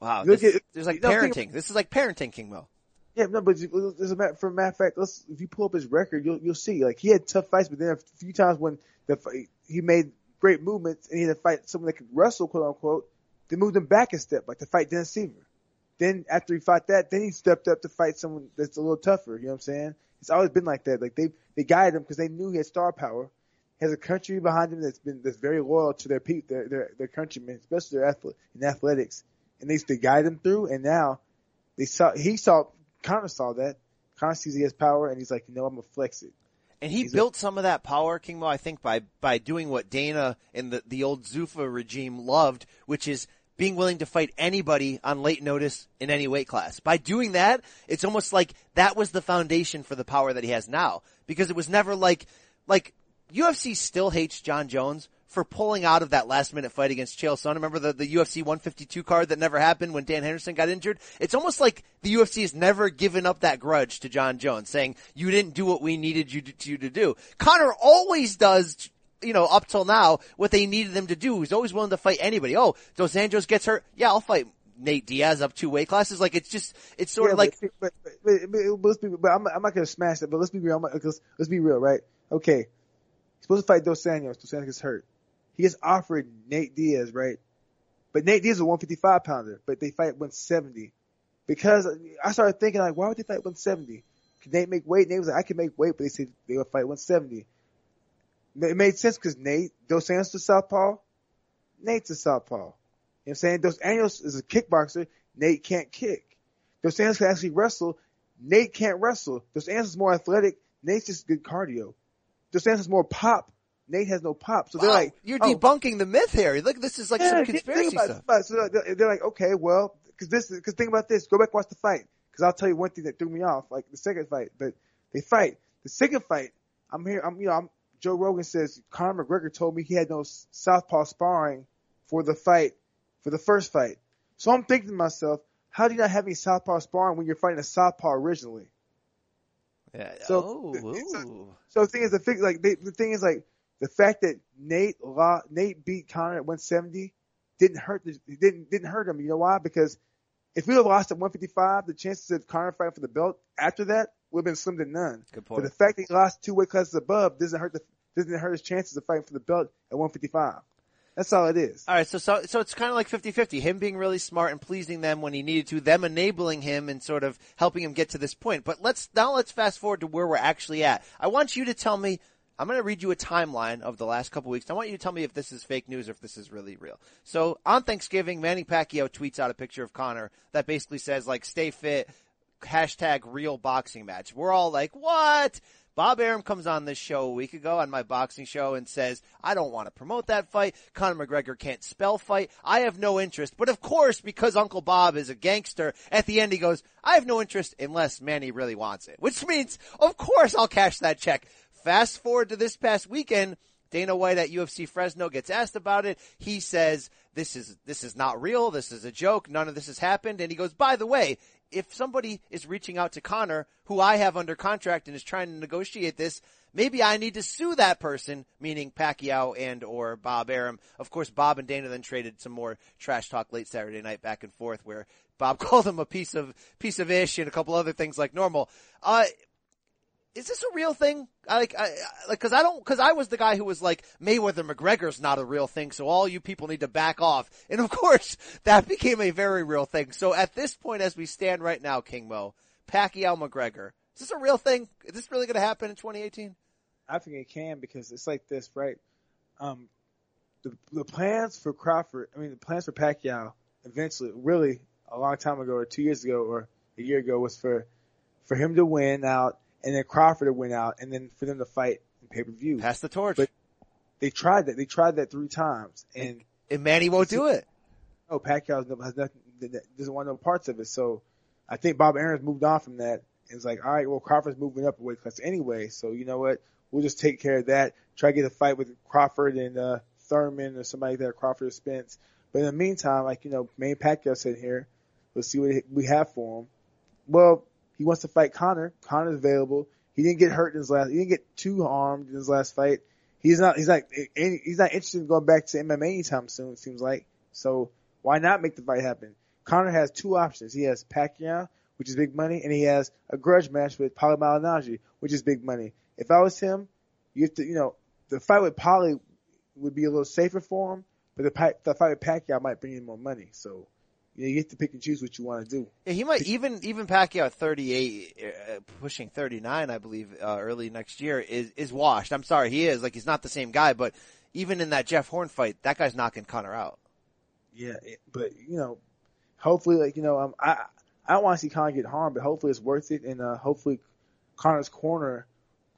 Wow. This, at- there's like parenting. This is like parenting, King Mo. Yeah, no, but as a matter, for a matter of fact, let's if you pull up his record, you'll you'll see like he had tough fights, but then a few times when the fight, he made great movements and he had to fight someone that could wrestle, quote unquote, they moved him back a step, like to fight Dennis Siver. Then after he fought that, then he stepped up to fight someone that's a little tougher. You know what I'm saying? It's always been like that. Like they they guided him because they knew he had star power. Has a country behind him that's been that's very loyal to their people, their their, their countrymen, especially their athlete in athletics, and they used to guide him through. And now they saw he saw Conor saw that. Conor sees he has power, and he's like, you know, I'm gonna flex it. And he He's built some of that power, King Mo, I think, by, by doing what Dana and the, the old Zuffa regime loved, which is being willing to fight anybody on late notice in any weight class. By doing that, it's almost like that was the foundation for the power that he has now. Because it was never like, like, UFC still hates Jon Jones for pulling out of that last minute fight against Chael Sonnen. Remember the, the UFC 152 card that never happened when Dan Henderson got injured? It's almost like the UFC has never given up that grudge to Jon Jones saying, you didn't do what we needed you to, you to do. Conor always does you know, up till now, what they needed him to do. He's always willing to fight anybody. Oh, Dos Anjos gets hurt. Yeah, I'll fight Nate Diaz up two weight classes. Like it's just, it's sort Yeah, of like, but, but, but, but, let's be, but I'm, I'm not gonna smash it. But let's be real. Not, let's, let's be real, right? Okay, supposed to fight Dos Anjos. Dos Anjos gets hurt. He gets offered Nate Diaz, right? But Nate Diaz is a 155 pounder, but they fight 170 because I started thinking like, why would they fight 170? Can Nate make weight? Nate was like, I can make weight, but they said they would fight 170. It made sense because Nate, Dos Anjos is southpaw, Nate's a southpaw. You know what I'm saying? Dos Anjos is a kickboxer. Nate can't kick. Dos Anjos can actually wrestle. Nate can't wrestle. Dos Anjos is more athletic. Nate's just good cardio. Dos Anjos is more pop. Nate has no pop. So they're like, you're oh, debunking the myth here. Look, this is like yeah, some conspiracy stuff. it. So they're, they're like, okay, well, because this, because think about this. Go back and watch the fight. Because I'll tell you one thing that threw me off, like the second fight. But they fight. The second fight, I'm here. I'm, you know, I'm. Joe Rogan says Conor McGregor told me he had no southpaw sparring for the fight, for the first fight. So I'm thinking to myself, how do you not have any southpaw sparring when you're fighting a southpaw originally? So- oh, so- So the thing is, the thing like they, the thing is like the fact that Nate lo- Nate beat Conor at 170 didn't hurt the, didn't didn't hurt him. You know why? Because if we would have lost at 155, the chances of Conor fighting for the belt after that would have been slim to none. Good point. But the fact that he lost two weight classes above doesn't hurt the doesn't hurt his chances of fighting for the belt at 155. That's all it is. All right, so so so it's kind of like 50-50. Him being really smart and pleasing them when he needed to, them enabling him and sort of helping him get to this point. But let's now let's fast forward to where we're actually at. I want you to tell me. I'm going to read you a timeline of the last couple weeks. I want you to tell me if this is fake news or if this is really real. So on Thanksgiving, Manny Pacquiao tweets out a picture of Conor that basically says like "Stay fit." Hashtag real boxing match. We're all like, what? Bob Arum comes on this show a week ago on my boxing show and says, I don't want to promote that fight. Conor McGregor can't spell fight. I have no interest. But of course, because Uncle Bob is a gangster, at the end he goes, I have no interest unless Manny really wants it. Which means, of course I'll cash that check. Fast forward to this past weekend, Dana White at UFC Fresno gets asked about it. He says, this is, this is not real. This is a joke. None of this has happened. And he goes, by the way, if somebody is reaching out to Conor, who I have under contract and is trying to negotiate this, maybe I need to sue that person, meaning Pacquiao and or Bob Arum. Of course, Bob and Dana then traded some more trash talk late Saturday night back and forth where Bob called him a piece of, piece of ish and a couple other things like normal. Uh, is this a real thing? Like, I, like, cause I don't, cause I was the guy who was like, Mayweather McGregor's not a real thing, so all you people need to back off. And of course, that became a very real thing. So at this point, as we stand right now, King Mo, Pacquiao McGregor, is this a real thing? Is this really gonna happen in 2018? I think it can because it's like this, right? Um, the the plans for Crawford, I mean, the plans for Pacquiao, eventually, really a long time ago, or two years ago, or a year ago, was for for him to win out and then Crawford went out, and then for them to fight in pay per view. Pass the torch. But they tried that. They tried that three times, and and Manny won't do it. No, Pacquiao has nothing. Doesn't want no parts of it. So I think Bob Arum's moved on from that. And it's like, all right, well Crawford's moving up a weight class anyway, so you know what? We'll just take care of that. Try to get a fight with Crawford and uh, Thurman or somebody there, Crawford or Spence. But in the meantime, like you know, Manny Pacquiao said here, let's see what we have for him. Well, he wants to fight Conor. Conor's available. He didn't get hurt in his last. He didn't get too harmed in his last fight. He's not. He's not. He's not interested in going back to MMA anytime soon. It seems like. So why not make the fight happen? Conor has two options. He has Pacquiao, which is big money, and he has a grudge match with Paulie Malignaggi, which is big money. If I was him, you have to, you know, the fight with Paulie would be a little safer for him, but the, the fight with Pacquiao might bring in more money. So you, know, you get to pick and choose what you want to do. Yeah, he might even even Pacquiao at 38, uh, pushing 39, I believe, uh, early next year is is washed. I'm sorry, he is like he's not the same guy, but even in that Jeff Horn fight, that guy's knocking Conor out. Yeah, but you know, hopefully, like you know, um, I I don't want to see Conor get harmed, but hopefully it's worth it, and uh, hopefully Conor's corner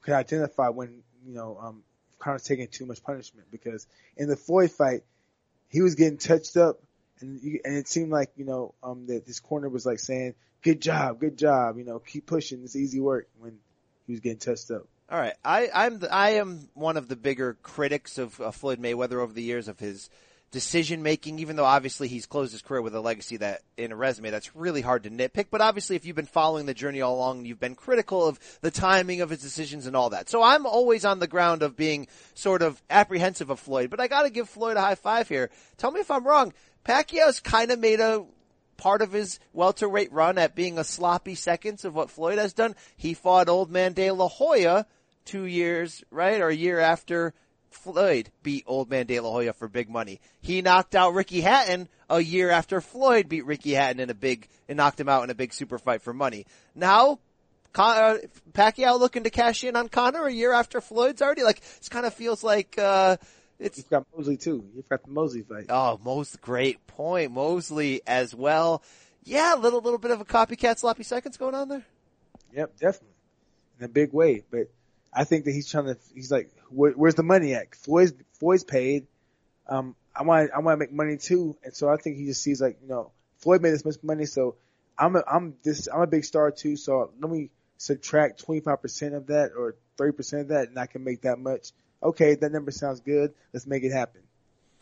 can identify when you know um, Conor's taking too much punishment because in the Floyd fight, he was getting touched up and you, and it seemed like you know um that this corner was like saying, "Good job, good job," you know, keep pushing. It's easy work when he was getting touched up. All right, I I'm the, I am one of the bigger critics of uh, Floyd Mayweather over the years of his decision making, even though obviously he's closed his career with a legacy that in a resume that's really hard to nitpick. But obviously, if you've been following the journey all along, you've been critical of the timing of his decisions and all that. So I'm always on the ground of being sort of apprehensive of Floyd. But I got to give Floyd a high five here. Tell me if I'm wrong. Pacquiao's kind of made a part of his welterweight run at being a sloppy seconds of what Floyd has done. He fought old man De La Hoya two years, right, or a year after Floyd beat old man De La Hoya for big money. He knocked out Ricky Hatton a year after Floyd beat Ricky Hatton in a big, and knocked him out in a big super fight for money. Now, Con- uh, Pacquiao looking to cash in on Conor a year after Floyd's already like, this kind of feels like, uh, it's You've got Mosley too. You've got the Mosley fight. Oh, most great point. Mosley as well. Yeah, a little little bit of a copycat sloppy seconds going on there. Yep, definitely in a big way. But I think that he's trying to. He's like, Where, where's the money at? Floyd's Floyd's paid. Um, I want I want to make money too, and so I think he just sees like you know Floyd made this much money, so I'm a, I'm this I'm a big star too. So let me subtract 25 percent of that or 30 percent of that, and I can make that much okay, that number sounds good. Let's make it happen.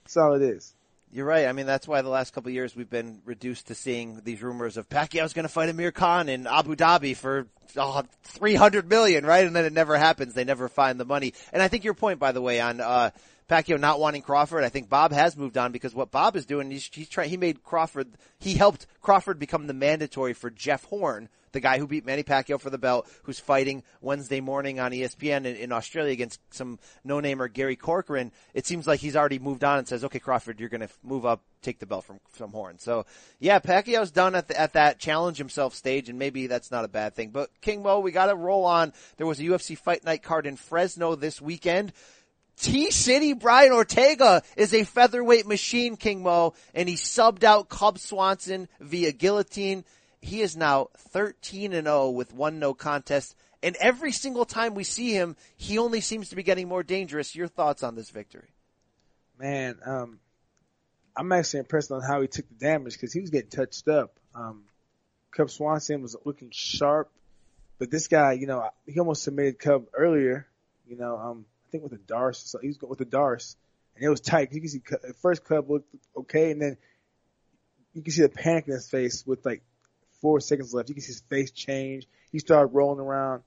That's all it is. You're right. I mean, that's why the last couple of years we've been reduced to seeing these rumors of Pacquiao's going to fight Amir Khan in Abu Dhabi for oh, 300 million, right? And then it never happens. They never find the money. And I think your point, by the way, on, uh, Pacquiao not wanting Crawford. I think Bob has moved on because what Bob is doing, he's, he's trying, he made Crawford, he helped Crawford become the mandatory for Jeff Horn, the guy who beat Manny Pacquiao for the belt, who's fighting Wednesday morning on ESPN in, in Australia against some no-namer Gary Corcoran. It seems like he's already moved on and says, okay, Crawford, you're going to move up, take the belt from, from Horn. So yeah, Pacquiao's done at the, at that challenge himself stage and maybe that's not a bad thing. But King Mo, we gotta roll on. There was a UFC fight night card in Fresno this weekend. T City Brian Ortega is a featherweight machine, King Mo, and he subbed out Cub Swanson via guillotine. He is now 13 and 0 with one no contest And every single time we see him, he only seems to be getting more dangerous. Your thoughts on this victory? Man, um, I'm actually impressed on how he took the damage because he was getting touched up. Um, Cub Swanson was looking sharp, but this guy, you know, he almost submitted Cub earlier. You know, um, I think with a D'Arce. So he was with a D'Arce, and it was tight. You can see at first Cub looked okay, and then you can see the panic in his face with like four seconds left. You can see his face change. He started rolling around,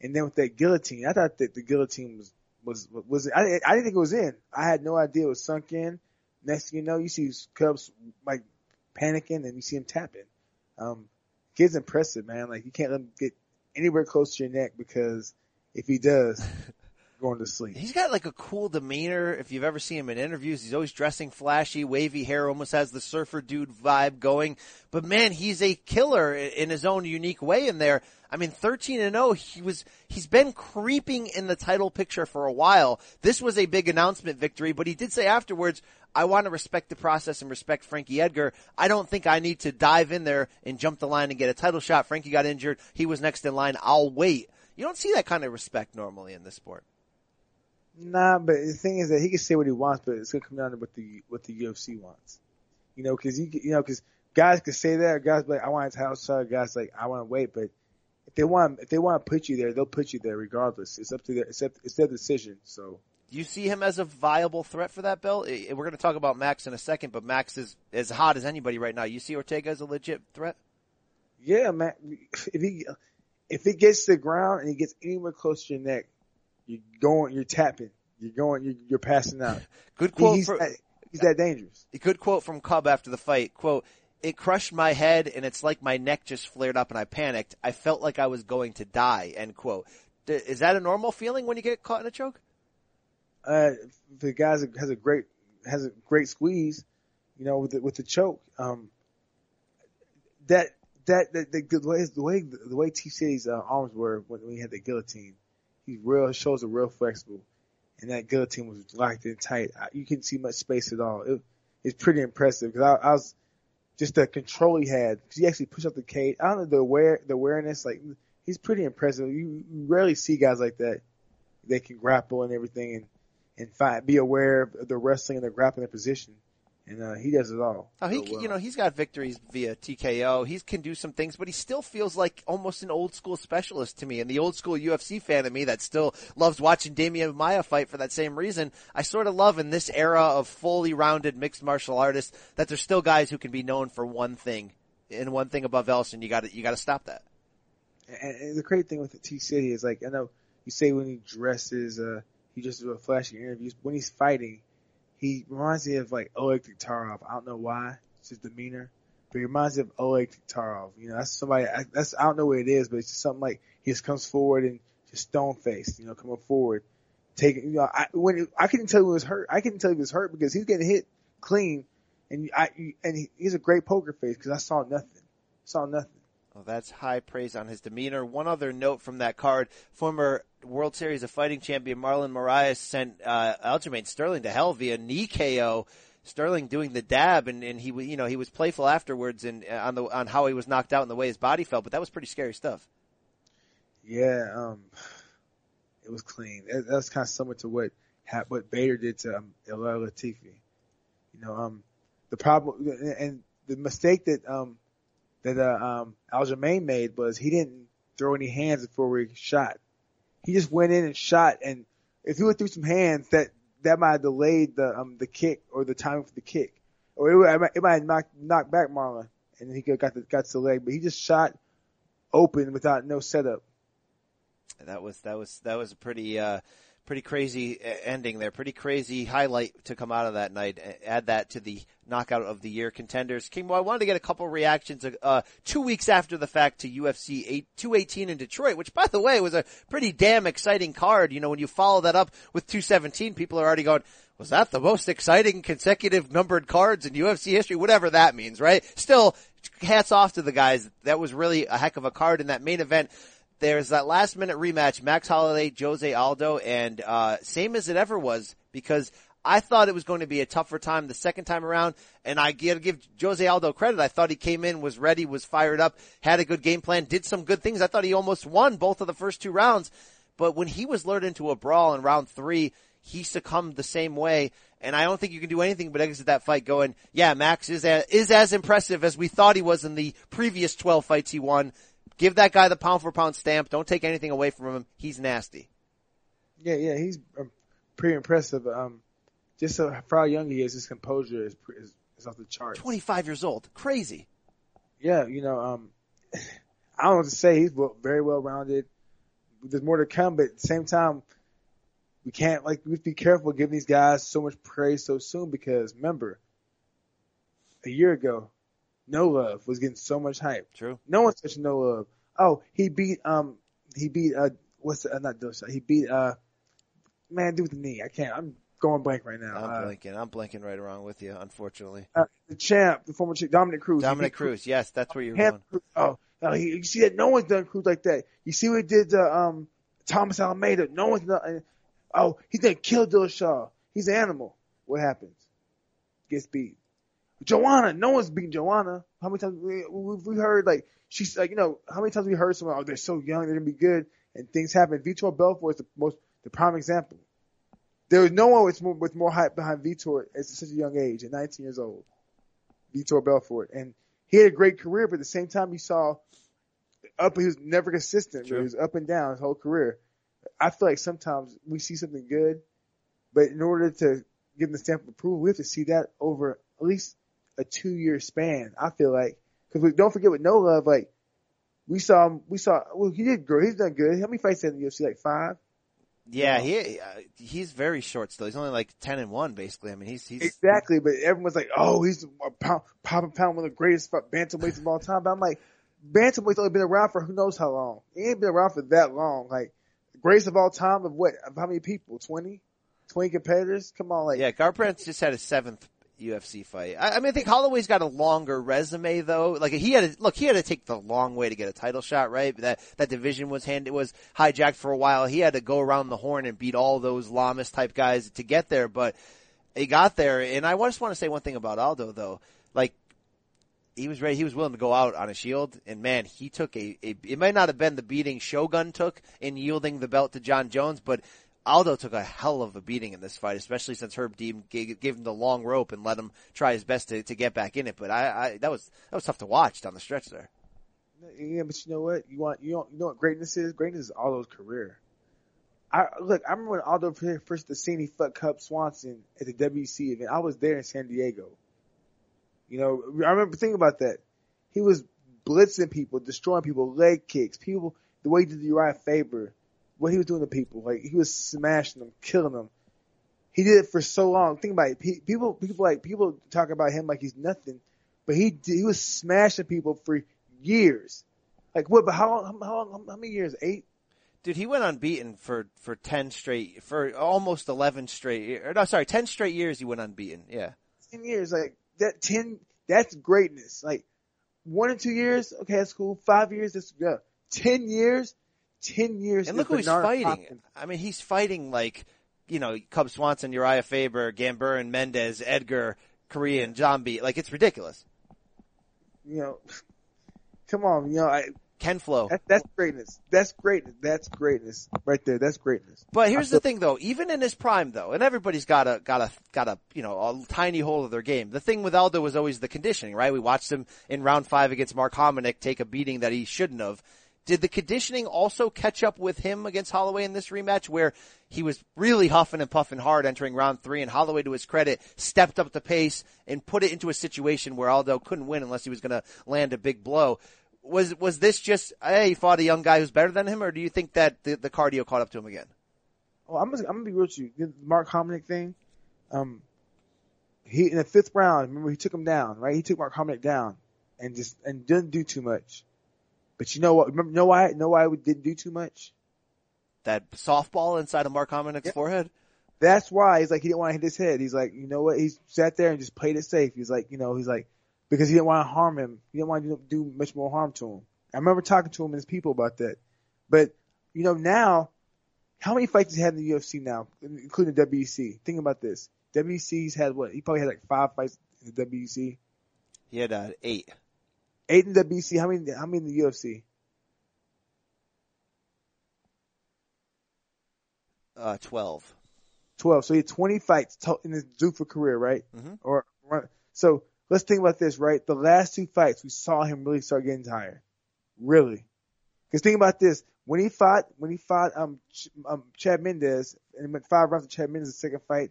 and then with that guillotine, I thought that the guillotine was was was I I didn't think it was in. I had no idea it was sunk in. Next thing you know, you see Cubs like panicking, and you see him tapping. Um, kid's impressive, man. Like you can't let him get anywhere close to your neck because if he does, going to sleep. He's got like a cool demeanor. If you've ever seen him in interviews, he's always dressing flashy, wavy hair, almost has the surfer dude vibe going. But man, he's a killer in his own unique way in there. I mean, 13 and 0, he was, he's been creeping in the title picture for a while. This was a big announcement victory, but he did say afterwards, I want to respect the process and respect Frankie Edgar. I don't think I need to dive in there and jump the line and get a title shot. Frankie got injured. He was next in line. I'll wait. You don't see that kind of respect normally in this sport. Nah, but the thing is that he can say what he wants, but it's gonna come down to what the what the UFC wants. You know, because you you know because guys can say that. Guys be like, I want a title shot. Guys like, I want to wait, but if they want if they want to put you there, they'll put you there regardless. It's up to their it's, up, it's their decision. So. Do you see him as a viable threat for that belt? Eh, we're going to talk about Max in a second, but Max is as hot as anybody right now. You see Ortega as a legit threat? Yeah, man. If he if he gets to the ground and he gets anywhere close to your neck, you're going, you're tapping, you're going, you're, you're passing out. Good quote. He's, for, that, he's that dangerous. A good quote from Cub after the fight. Quote, it crushed my head and it's like my neck just flared up and I panicked. I felt like I was going to die, end quote. Is that a normal feeling when you get caught in a choke? Uh, the guy has a great, has a great squeeze, you know, with the, with the choke. Um, that, that, the, the, the way, the way, the way T City's uh, arms were when, we had the guillotine, he's real, his shoulders are real flexible. And that guillotine was locked in tight. You couldn't see much space at all. It, it's pretty impressive because I, I was, just the control he had. Cause he actually pushed up the cage. I don't know the aware, the awareness. Like he's pretty impressive. You, you rarely see guys like that. They can grapple and everything and and fight, be aware of the wrestling and the grappling position. And uh, he does it all. Oh, he, so well. you know, he's got victories via TKO. He can do some things, but he still feels like almost an old school specialist to me. And the old school UFC fan of me that still loves watching Demian Maia fight for that same reason. I sort of love in this era of fully rounded mixed martial artists that there's still guys who can be known for one thing and one thing above else, and you got to you got to stop that. And, and the great thing with the T City is like I know you say when he dresses, uh, he just does a flashy interviews. When he's fighting, he reminds me of like Oleg Taktarov. I don't know why. It's his demeanor. But he reminds me of Oleg Taktarov. You know, that's somebody, I, that's, I don't know what it is, but it's just something like he just comes forward and just stone faced, you know, coming forward. Taking, you know, I, when, I couldn't tell he was hurt. I couldn't tell he was hurt because he's getting hit clean and I, and he, he's a great poker face because I saw nothing. Saw nothing. Well, that's high praise on his demeanor. One other note from that card, former World Series of Fighting champion Marlon Moraes sent uh, Aljamain Sterling to hell via knee KO. Sterling doing the dab, and, and he you know he was playful afterwards and uh, on the on how he was knocked out and the way his body felt, but that was pretty scary stuff. Yeah, um, it was clean. That, that was kind of similar to what what Bader did to um, Latifi. You know, um, the problem and the mistake that um, that uh, um, Aljamain made was he didn't throw any hands before he shot. He just went in and shot, and if he would threw some hands, that that might have delayed the um the kick or the timing for the kick, or it, it might have knocked knocked back Marlon, and he got the got to the leg. But he just shot open without no setup. That was that was that was a pretty uh pretty crazy ending there. Pretty crazy highlight to come out of that night. Add that to the knockout of the year contenders. King, well, I wanted to get a couple reactions, uh, two weeks after the fact to UFC 8, 218 in Detroit, which by the way was a pretty damn exciting card. You know, when you follow that up with 217, people are already going, was that the most exciting consecutive numbered cards in UFC history? Whatever that means, right? Still, hats off to the guys. That was really a heck of a card in that main event there's that last minute rematch, Max Holloway, Jose Aldo, and uh, same as it ever was because I thought it was going to be a tougher time the second time around, and I gotta give Jose Aldo credit. I thought he came in, was ready, was fired up, had a good game plan, did some good things. I thought he almost won both of the first two rounds, but when he was lured into a brawl in round three, he succumbed the same way. And I don't think you can do anything but exit that fight going, yeah, Max is is as impressive as we thought he was in the previous 12 fights he won. Give that guy the pound for pound stamp. Don't take anything away from him. He's nasty. Yeah, yeah, he's um, pretty impressive. Um, just so, for how young he is, his composure is, is, is off the charts. 25 years old. Crazy. Yeah, you know, um, I don't want to say. He's well, very well rounded. There's more to come, but at the same time, we can't like we have to be careful giving these guys so much praise so soon because remember, a year ago, No Love was getting so much hype. True. No one touched No Love. Oh, he beat um he beat uh what's the, uh, not Dillashaw. He beat uh man do with the knee. I can't. I'm going blank right now. I'm uh, blinking. I'm blinking right along with you, unfortunately. uh, the champ, the former champ, Dominick Cruz. Dominick beat Cruz. Yes, that's where you're going. Cruz. Oh, no, he, you see that? No one's done Cruz like that. You see what he did to um Thomas Almeida? No one's done. Oh, he's gonna kill Dillashaw. He's an animal. What happens? Gets beat. Joanna, no one's beating Joanna. How many times we we, heard like she's like you know how many times we heard someone oh they're so young they're gonna be good and things happen. Vitor Belfort is the most the prime example. There was no one with more, with more hype behind Vitor at such a young age, at 19 years old. Vitor Belfort, and he had a great career, but at the same time, you saw up. He was never consistent. He was up and down his whole career. I feel like sometimes we see something good, but in order to give him the stamp of approval, we have to see that over at least a two year span. I feel like because we don't forget with No Love, like we saw him, we saw well he did great. He's done good. How many fights in the UFC? Like five. Yeah, he uh, he's very short still. He's only like ten and one basically. I mean, he's he's Exactly, but everyone's like, "Oh, he's a pound, pop and pound, one of the greatest bantamweights of all time." But I'm like, bantamweight's only been around for who knows how long. He ain't been around for that long. Like, greatest of all time of what? Of how many people? 20? 20 competitors? Come on, like, yeah. Garbrandt just had his seventh UFC fight. I, I mean, I think Holloway's got a longer resume though. Like he had to look, he had to take the long way to get a title shot, right? That that division was hand it was hijacked for a while. He had to go around the horn and beat all those Lamas type guys to get there, but he got there. And I just want to say one thing about Aldo though, like. He was ready. He was willing to go out on a shield, and man, he took a, a. It might not have been the beating Shogun took in yielding the belt to Jon Jones, but Aldo took a hell of a beating in this fight, especially since Herb Dean gave, gave him the long rope and let him try his best to, to get back in it. But I, I that was that was tough to watch down the stretch there. yeah, but you know what? You want, you don't, you know what greatness is? Greatness is Aldo's career. I look. I remember when Aldo first seen he fucked Cub Swanson at the WEC event. I was there in San Diego. You know, I remember thinking about that. He was blitzing people, destroying people, leg kicks, people. The way he did the Uriah Faber, what he was doing to people, like he was smashing them, killing them. He did it for so long. Think about it. Pe- People, people like people talk about him like he's nothing, but he did, he was smashing people for years. Like what? But how long? How long? How many years? Eight. Dude, he went unbeaten for for ten straight, for almost eleven straight. Or no, sorry, ten straight years he went unbeaten. Yeah, ten years, like that ten, that's greatness. Like one or two years, okay, that's cool. Five years, that's good. Ten years, ten years. and look who he's fighting. Hopkins. I mean, he's fighting like you know Cub Swanson, Uriah Faber, Gamburyan, Mendes, Edgar, Korean, Zombie. Like it's ridiculous. You know, come on, you know, I, Ken Flo. that, that's greatness. That's greatness. That's greatness right there. That's greatness. But here's the thing though, even in his prime though, and everybody's got a, got a, got a, you know, a tiny hole of their game. The thing with Aldo was always the conditioning, right? We watched him in round five against Mark Hominick take a beating that he shouldn't have. Did the conditioning also catch up with him against Holloway in this rematch where he was really huffing and puffing hard entering round three and Holloway to his credit stepped up the pace and put it into a situation where Aldo couldn't win unless he was going to land a big blow. Was, was this just, hey, he fought a young guy who's better than him or do you think that the, the cardio caught up to him again? Oh, I'm gonna, I'm gonna be real with you. The Mark Hominick thing, um, he in the fifth round. Remember, he took him down, right? He took Mark Hominick down, and just and didn't do too much. But you know what? Remember, know why? Know why we didn't do too much? that softball inside of Mark Hominick's Yep. forehead. That's why he's like he didn't want to hit his head. He's like, you know what? He sat there and just played it safe. He's like, you know, he's like because he didn't want to harm him. He didn't want to do, much more harm to him. I remember talking to him and his people about that. But you know now, how many fights has he had in the UFC now, including the WEC? Think about this. WEC's had what? He probably had like five fights in the WEC. He had uh, eight. Eight in WEC. How many? How many in the UFC? Uh, twelve. Twelve. So he had twenty fights in his Zuffa career, right? Mhm. Or so let's think about this, right? The last two fights, we saw him really start getting tired. Really. Because think about this: when he fought, when he fought um, Ch- um Chad Mendes and went five rounds of Chad Mendes, the second fight,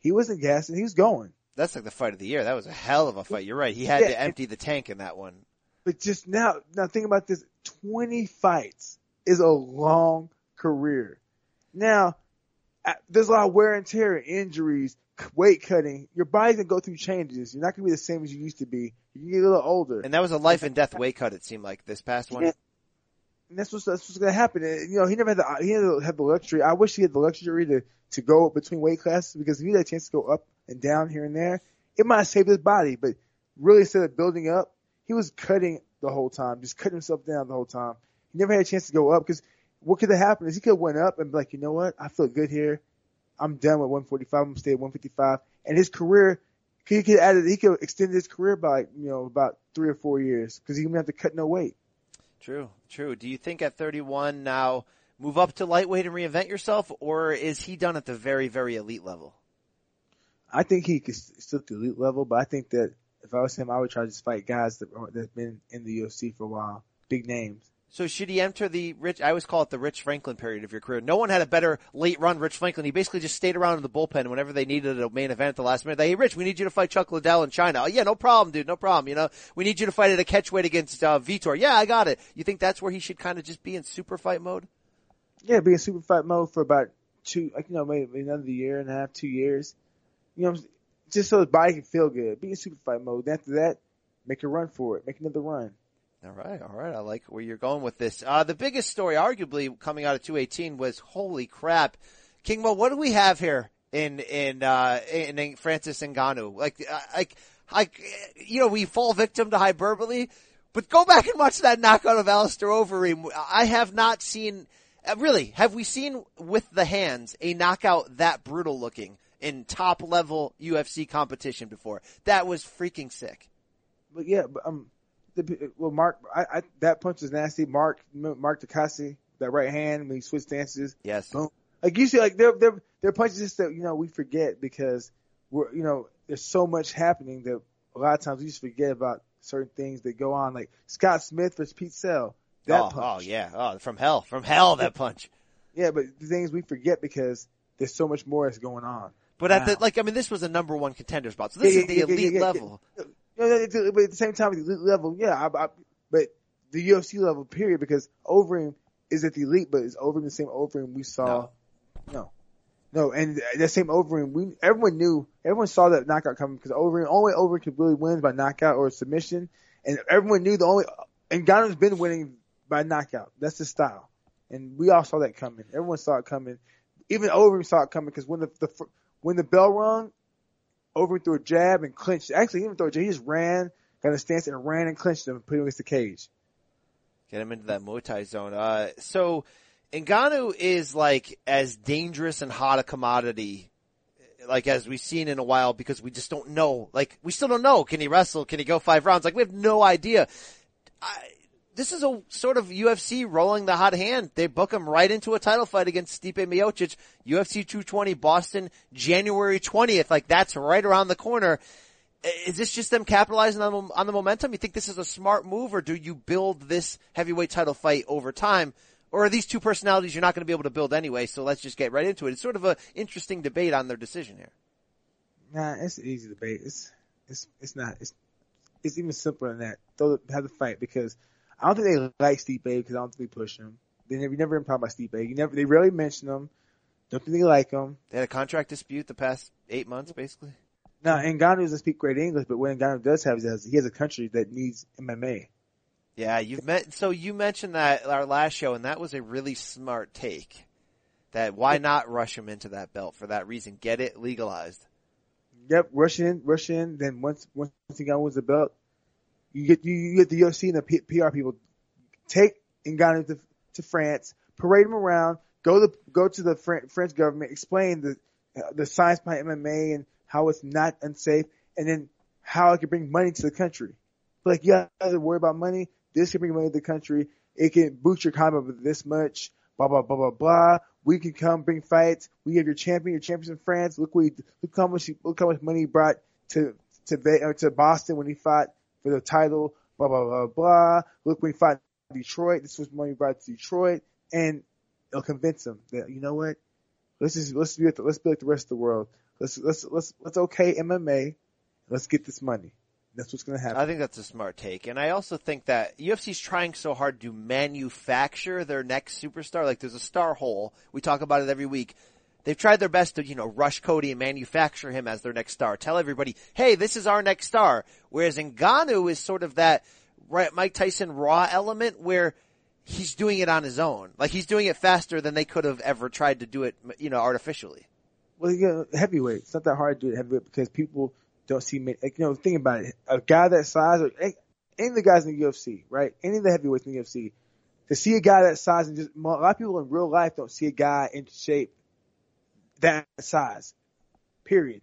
he wasn't gassing. He was going. That's like the fight of the year. That was a hell of a fight. You're right. He had Yeah, to empty the tank in that one. But just now, now think about this: twenty fights is a long career. Now, uh, there's a lot of wear and tear, injuries, weight cutting. Your body's gonna go through changes. You're not gonna be the same as you used to be. You get a little older. And that was a life and death weight cut. It seemed like this past one. Yeah. And that's what's that's what's gonna happen. And, you know, he never had the he never had the luxury. I wish he had the luxury to to go between weight classes because if he had a chance to go up and down here and there, it might saved his body. But really, instead of building up, he was cutting the whole time, just cutting himself down the whole time. He never had a chance to go up because what could have happened is he could have went up and be like, you know what, I feel good here. I'm done with 145. I'm gonna stay at 155. And his career, he could add he could extend his career by you know about three or four years because he wouldn't have to cut no weight. True, true. Do you think at 31 now move up to lightweight and reinvent yourself, or is he done at the very, very elite level? I think he could still at the elite level, but I think that if I was him, I would try to just fight guys that that've been in the UFC for a while, big names. So should he enter the Rich? I always call it the Rich Franklin period of your career. No one had a better late run. Rich Franklin. He basically just stayed around in the bullpen whenever they needed a main event at the last minute. They, hey, Rich, we need you to fight Chuck Liddell in China. Oh, yeah, no problem, dude, no problem. You know, we need you to fight at a catchweight against uh, Vitor. Yeah, I got it. You think that's where he should kind of just be in super fight mode? Yeah, be in super fight mode for about two, like you know, maybe another year and a half, two years. You know, just so his body can feel good. Be in super fight mode. After that, make a run for it. Make another run. All right, all right. I like where you're going with this. Uh, the biggest story, arguably, coming out of 218 was holy crap, King Mo. What do we have here in in uh, in, in Francis Ngannou? Like, uh, like, like, you know, we fall victim to hyperbole, but go back and watch that knockout of Alistair Overeem. I have not seen. Uh, really, have we seen with the hands a knockout that brutal looking in top level UFC competition before? That was freaking sick. But yeah, but um, the, well, Mark, I, I that punch is nasty. Mark, Mark Takasi, that right hand when he switched stances. Yes. Boom. Like you see, like they're they're they're punches just that you know we forget because we're you know there's so much happening that a lot of times we just forget about certain things that go on. Like Scott Smith versus Pete Sell. That oh, punch. oh yeah, oh from hell, from hell that punch. Yeah, but the things we forget because there's so much more that's going on. But at the like, I mean, this was a number one contender spot, so this Yeah, is the elite level. You know, it's- but at the same time, the elite level, yeah, I, I, but the UFC level, period, because Overeem is at the elite, but is Overeem the same Overeem we saw? No. No, and that same Overeem, we everyone knew, everyone saw that knockout coming because Overeem, only Overeem could really win by knockout or submission, and everyone knew the only, and Ngannou's been winning by knockout. That's his style, and we all saw that coming. Everyone saw it coming. Even Overeem saw it coming because when the, the when the bell rung, Overeem threw a jab and clinched. Actually, a jab. He just ran, got a stance and ran and clinched him and put him against the cage. Get him into that Muay Thai zone. Uh, so Ngannou is like as dangerous and hot a commodity, like as we've seen in a while because we just don't know. Like we still don't know. Can he wrestle? Can he go five rounds? Like we have no idea. I, this is a sort of UFC rolling the hot hand. They book him right into a title fight against Stipe Miocic, UFC 220 Boston, January 20th. Like that's right around the corner. Is this just them capitalizing on, the- on the momentum? You think this is a smart move or do you build this heavyweight title fight over time? Or are these two personalities you're not going to be able to build anyway? So let's just get right into it. It's sort of an interesting debate on their decision here. Nah, it's an easy debate. It's it's it's not. It's it's even simpler than that. Throw have the fight because I don't think they like Stipe because I don't think they push him. They never, you never talk about Stipe. You never, they rarely mention him. Don't think they like him. They had a contract dispute the past eight months, basically. Now, Ngannou doesn't speak great English, but what Ngannou does have is he has- he has a country that needs MMA. Yeah, you've met, so you mentioned that our last show and that was a really smart take. That why not rush him into that belt for that reason? Get it legalized. Yep, rush in, rush in. Then once once Ngannou wins the belt, you get you, you get the UFC and the P, PR people take Ngannou to, to France, parade him around, go to go to the Fran- French government, explain the uh, the science behind MMA and how it's not unsafe, and then how it can bring money to the country. Like you guys are worried about money. This can bring money to the country. It can boost your with this much. Blah blah blah blah blah. We can come bring fights. We have your champion, your champions in France. Look what he, look how much look how much money he brought to to to Boston when he fought for the title. Blah blah blah blah. Look we fought Detroit. This was money brought to Detroit, and it'll convince them that you know what. Let's just let's be the, let's be like the rest of the world. Let's let's let's let's okay MMA. Let's get this money. That's what's going to happen. I think that's a smart take. And I also think that UFC's trying so hard to manufacture their next superstar. Like there's a star hole. We talk about it every week. They've tried their best to, you know, rush Cody and manufacture him as their next star. Tell everybody, hey, this is our next star. Whereas Ngannou is sort of that right, Mike Tyson raw element where he's doing it on his own. Like he's doing it faster than they could have ever tried to do it, you know, artificially. Well, you know, heavyweight. It's not that hard to do it heavyweight because people don't see. Like, you know, think about it. A guy that size, or any of the guys in the UFC, right? Any of the heavyweights in the UFC, to see a guy that size and just a lot of people in real life don't see a guy in shape that size. Period.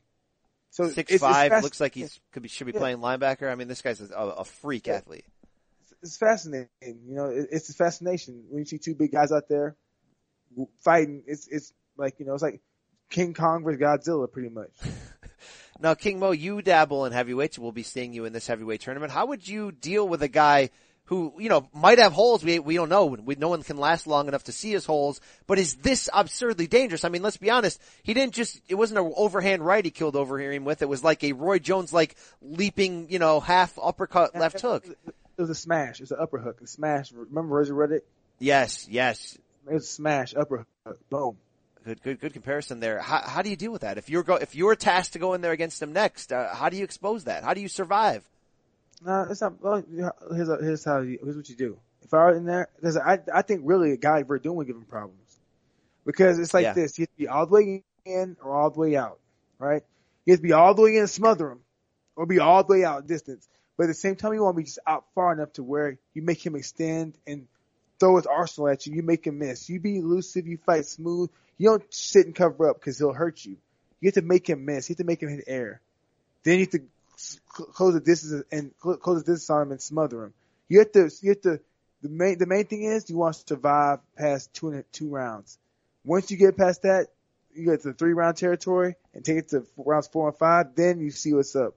So Six it's, five it's looks like he could be should be Yeah. playing linebacker. I mean, this guy's a, a freak Yeah. athlete. it's fascinating. You know, it, it's a fascination when you see two big guys out there fighting. It's it's like you know, it's like King Kong versus Godzilla, pretty much. Now, King Mo, you dabble in heavyweights. We'll be seeing you in this heavyweight tournament. How would you deal with a guy who, you know, might have holes? We, we don't know. We, no one can last long enough to see his holes, but is this absurdly dangerous? I mean, let's be honest. He didn't just, it wasn't an overhand right he killed Overeem with. It was like a Roy Jones, like leaping, you know, half uppercut left hook. It was a smash. It was an upper hook. A smash. Remember Rosie Reddit? Yes, yes. It was a smash, upper hook. Boom. Good, good, good comparison there. How, how do you deal with that? If you're go, if you're tasked to go in there against him next, uh, how do you expose that? How do you survive? No, it's not. Well, here's uh, here's how you, here's what you do. If I were in there, because I I think really a guy Werdum would give him problems, because it's like Yeah. this: you have to be all the way in or all the way out, right? You have to be all the way in and smother him, or be all the way out distance. But at the same time, you want to be just out far enough to where you make him extend and throw his arsenal at you. You make him miss. You be elusive. You fight smooth. You don't sit and cover up because he'll hurt you. You have to make him miss. You have to make him hit air. Then you have to close the distance and close the distance on him and smother him. You have to, you have to, the main, the main thing is you want to survive past two and two rounds. Once you get past that, you get to three round territory and take it to four, rounds four and five, then you see what's up.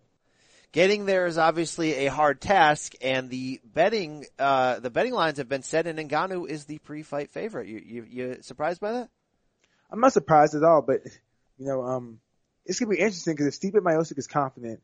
Getting there is obviously a hard task, and the betting, uh, the betting lines have been set, and Ngannou is the pre-fight favorite. You, you, you surprised by that? I'm not surprised at all, but you know, um, it's gonna be interesting because if Stipe Miocic is confident,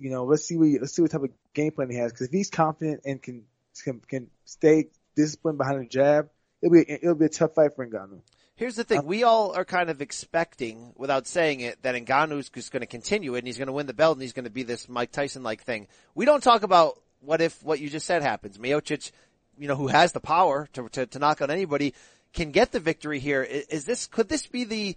you know, let's see what let's see what type of game plan he has. Because if he's confident and can can can stay disciplined behind the jab, it'll be it'll be a tough fight for Ngannou. Here's the thing. Uh, we all are kind of expecting, without saying it, that Ngannou's just going to continue it and he's going to win the belt and he's going to be this Mike Tyson-like thing. We don't talk about what if what you just said happens. Miocic, you know, who has the power to, to, to knock out anybody, can get the victory here. Is, is this, could this be the,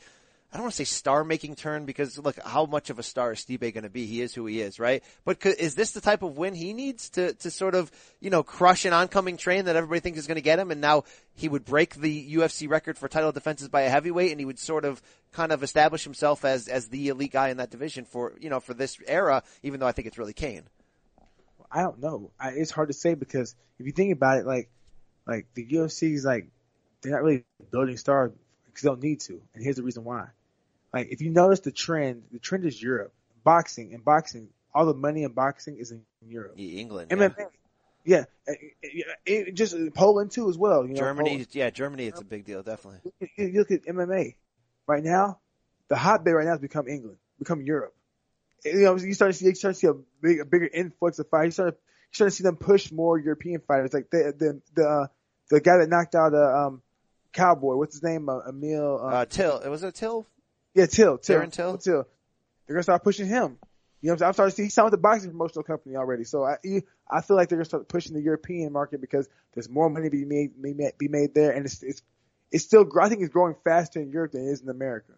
I don't want to say star making turn because look, how much of a star is Stipe going to be? He is who he is, right? But is this the type of win he needs to, to sort of, you know, crush an oncoming train that everybody thinks is going to get him and now he would break the UFC record for title defenses by a heavyweight and he would sort of kind of establish himself as, as the elite guy in that division for, you know, for this era, even though I think it's really Cain. I don't know. I, it's hard to say because if you think about it, like like the UFC is like they're not really building stars because they don't need to. And here's the reason why. Like if you notice the trend, the trend is Europe. Boxing and boxing, all the money in boxing is in Europe. England. yeah. MMA, yeah, it, it, it, just Poland too as well. You know, Germany, Poland. yeah, Germany, it's a big deal, definitely. You, you look at MMA right now. The hotbed right now has become England, become Europe. You know, you start to see, you start to see a big, a bigger influx of fighters. You start, you start to see them push more European fighters. Like the the the uh, the guy that knocked out uh, um Cowboy, what's his name? Uh, Emil. Uh, Uh, Till, was it Till? Yeah, Till. Till. Darren Till? Oh, Till. They're gonna start pushing him. You know, what I'm, saying? I'm starting to see he's signed with the boxing promotional company already. So I, I feel like they're gonna start pushing the European market because there's more money to be made, be made, be made there, and it's it's it's still. I think it's growing faster in Europe than it is in America.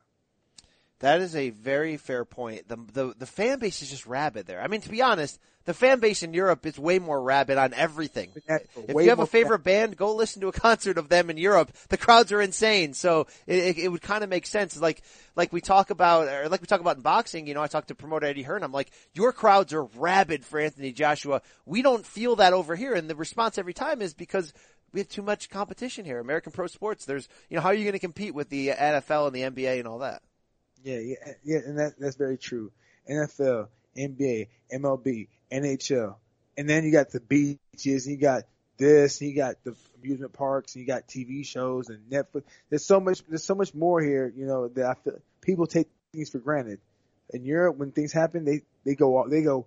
That is a very fair point. The, the the fan base is just rabid there. I mean, to be honest, the fan base in Europe is way more rabid on everything. If you have a favorite band, go listen to a concert of them in Europe. The crowds are insane, so it, it, it would kind of make sense. Like like we talk about, or like we talk about in boxing. You know, I talked to promoter Eddie Hearn. I'm like, your crowds are rabid for Anthony Joshua. We don't feel that over here, and the response every time is because we have too much competition here. American pro sports. There's, you know, how are you going to compete with the NFL and the NBA and all that? Yeah, yeah, yeah, and that that's very true. NFL, NBA, MLB, NHL, and then you got the beaches, and you got this, and you got the amusement parks, and you got TV shows and Netflix. There's so much, there's so much more here, you know, that I feel people take things for granted. In Europe, when things happen, they they go all, they go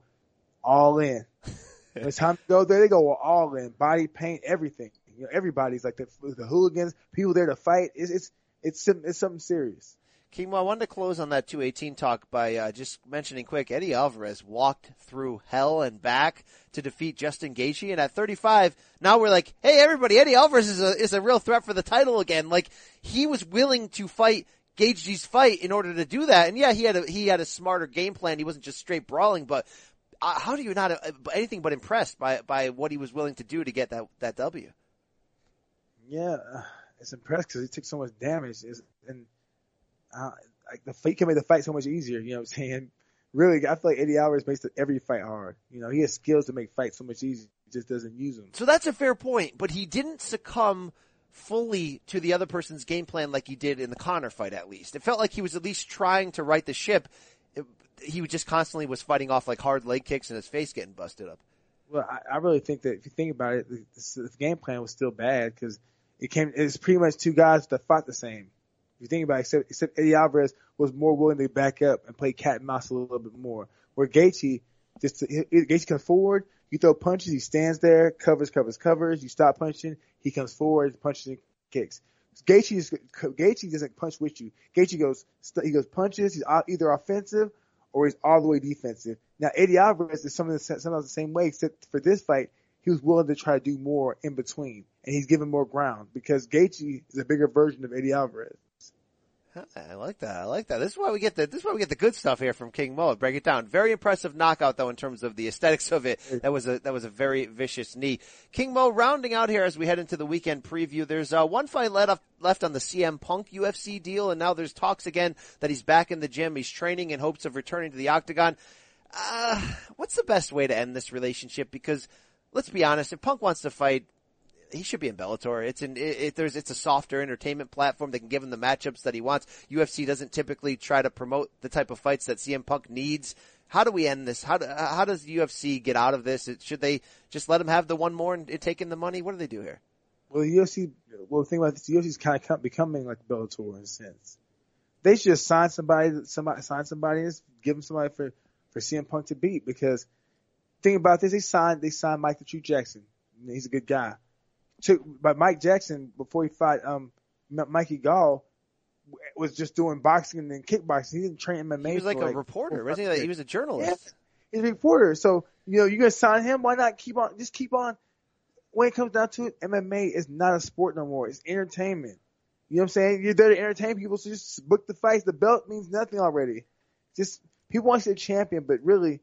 all in. when it's time to go there, they go all in, body paint, everything. You know, everybody's like the, the hooligans, people there to fight. It's it's it's, it's something serious. King Mo, I wanted to close on that 218 talk by uh, just mentioning quick Eddie Alvarez walked through hell and back to defeat Justin Gaethje, and at 35, now we're like, hey, everybody, Eddie Alvarez is a is a real threat for the title again. Like he was willing to fight Gaethje's fight in order to do that, and yeah, he had a he had a smarter game plan. He wasn't just straight brawling, but. Uh, how do you not uh, anything but impressed by by what he was willing to do to get that that W? Yeah, it's impressed because he took so much damage, It's- and uh, like the fight can make the fight so much easier. You know what I'm saying? Really, I feel like Eddie Alvarez makes the, every fight hard. You know, he has skills to make fights so much easier. He just doesn't use them. So that's a fair point, but he didn't succumb fully to the other person's game plan like he did in the Conor fight at least. It felt like he was at least trying to right the ship. It- he just constantly was fighting off like hard leg kicks and his face getting busted up. Well, I, I really think that if you think about it, the, the, the game plan was still bad because it came. It's pretty much two guys that fought the same. If you think about it, except, except Eddie Alvarez was more willing to back up and play cat and mouse a little bit more. Where Gaethje just Gaethje comes forward, you throw punches, he stands there, covers, covers, covers. You stop punching, he comes forward, punches and kicks. Gaethje is Gaethje doesn't punch with you. Gaethje goes he goes punches. He's either offensive or he's all the way defensive. Now Eddie Alvarez is some of the sometimes the same way, except for this fight, he was willing to try to do more in between, and he's given more ground because Gaethje is a bigger version of Eddie Alvarez. I like that. I like that. This is why we get the this is why we get the good stuff here from King Mo. Break it down. Very impressive knockout though in terms of the aesthetics of it. That was a that was a very vicious knee. King Mo rounding out here as we head into the weekend preview. There's uh, one fight left left on the CM Punk UFC deal, and now there's talks again that he's back in the gym. He's training in hopes of returning to the octagon. Uh, what's the best way to end this relationship? Because let's be honest, if Punk wants to fight, he should be in Bellator. It's an it, it, there's it's a softer entertainment platform. They can give him the matchups that he wants. UFC doesn't typically try to promote the type of fights that CM Punk needs. How do we end this? How do, how does UFC get out of this? It, should they just let him have the one more and, and take in the money? What do they do here? Well, the UFC. Well, the thing about this, UFC is kind of becoming like Bellator in a sense. They should just sign somebody, somebody sign somebody, and give them somebody for for CM Punk to beat. Because think about this, they signed they signed Mike the Truth Jackson. He's a good guy. Took but Mike Jackson before he fought um Mickey Gall was just doing boxing and then kickboxing. He didn't train MMA. He was like for a reporter, wasn't he? Like, he was a journalist. He's a reporter. So, you know, you're going to sign him. Why not keep on, just keep on. When it comes down to it, MMA is not a sport no more. It's entertainment. You know what I'm saying? You're there to entertain people. So just book the fights. The belt means nothing already. Just people want to see a champion, but really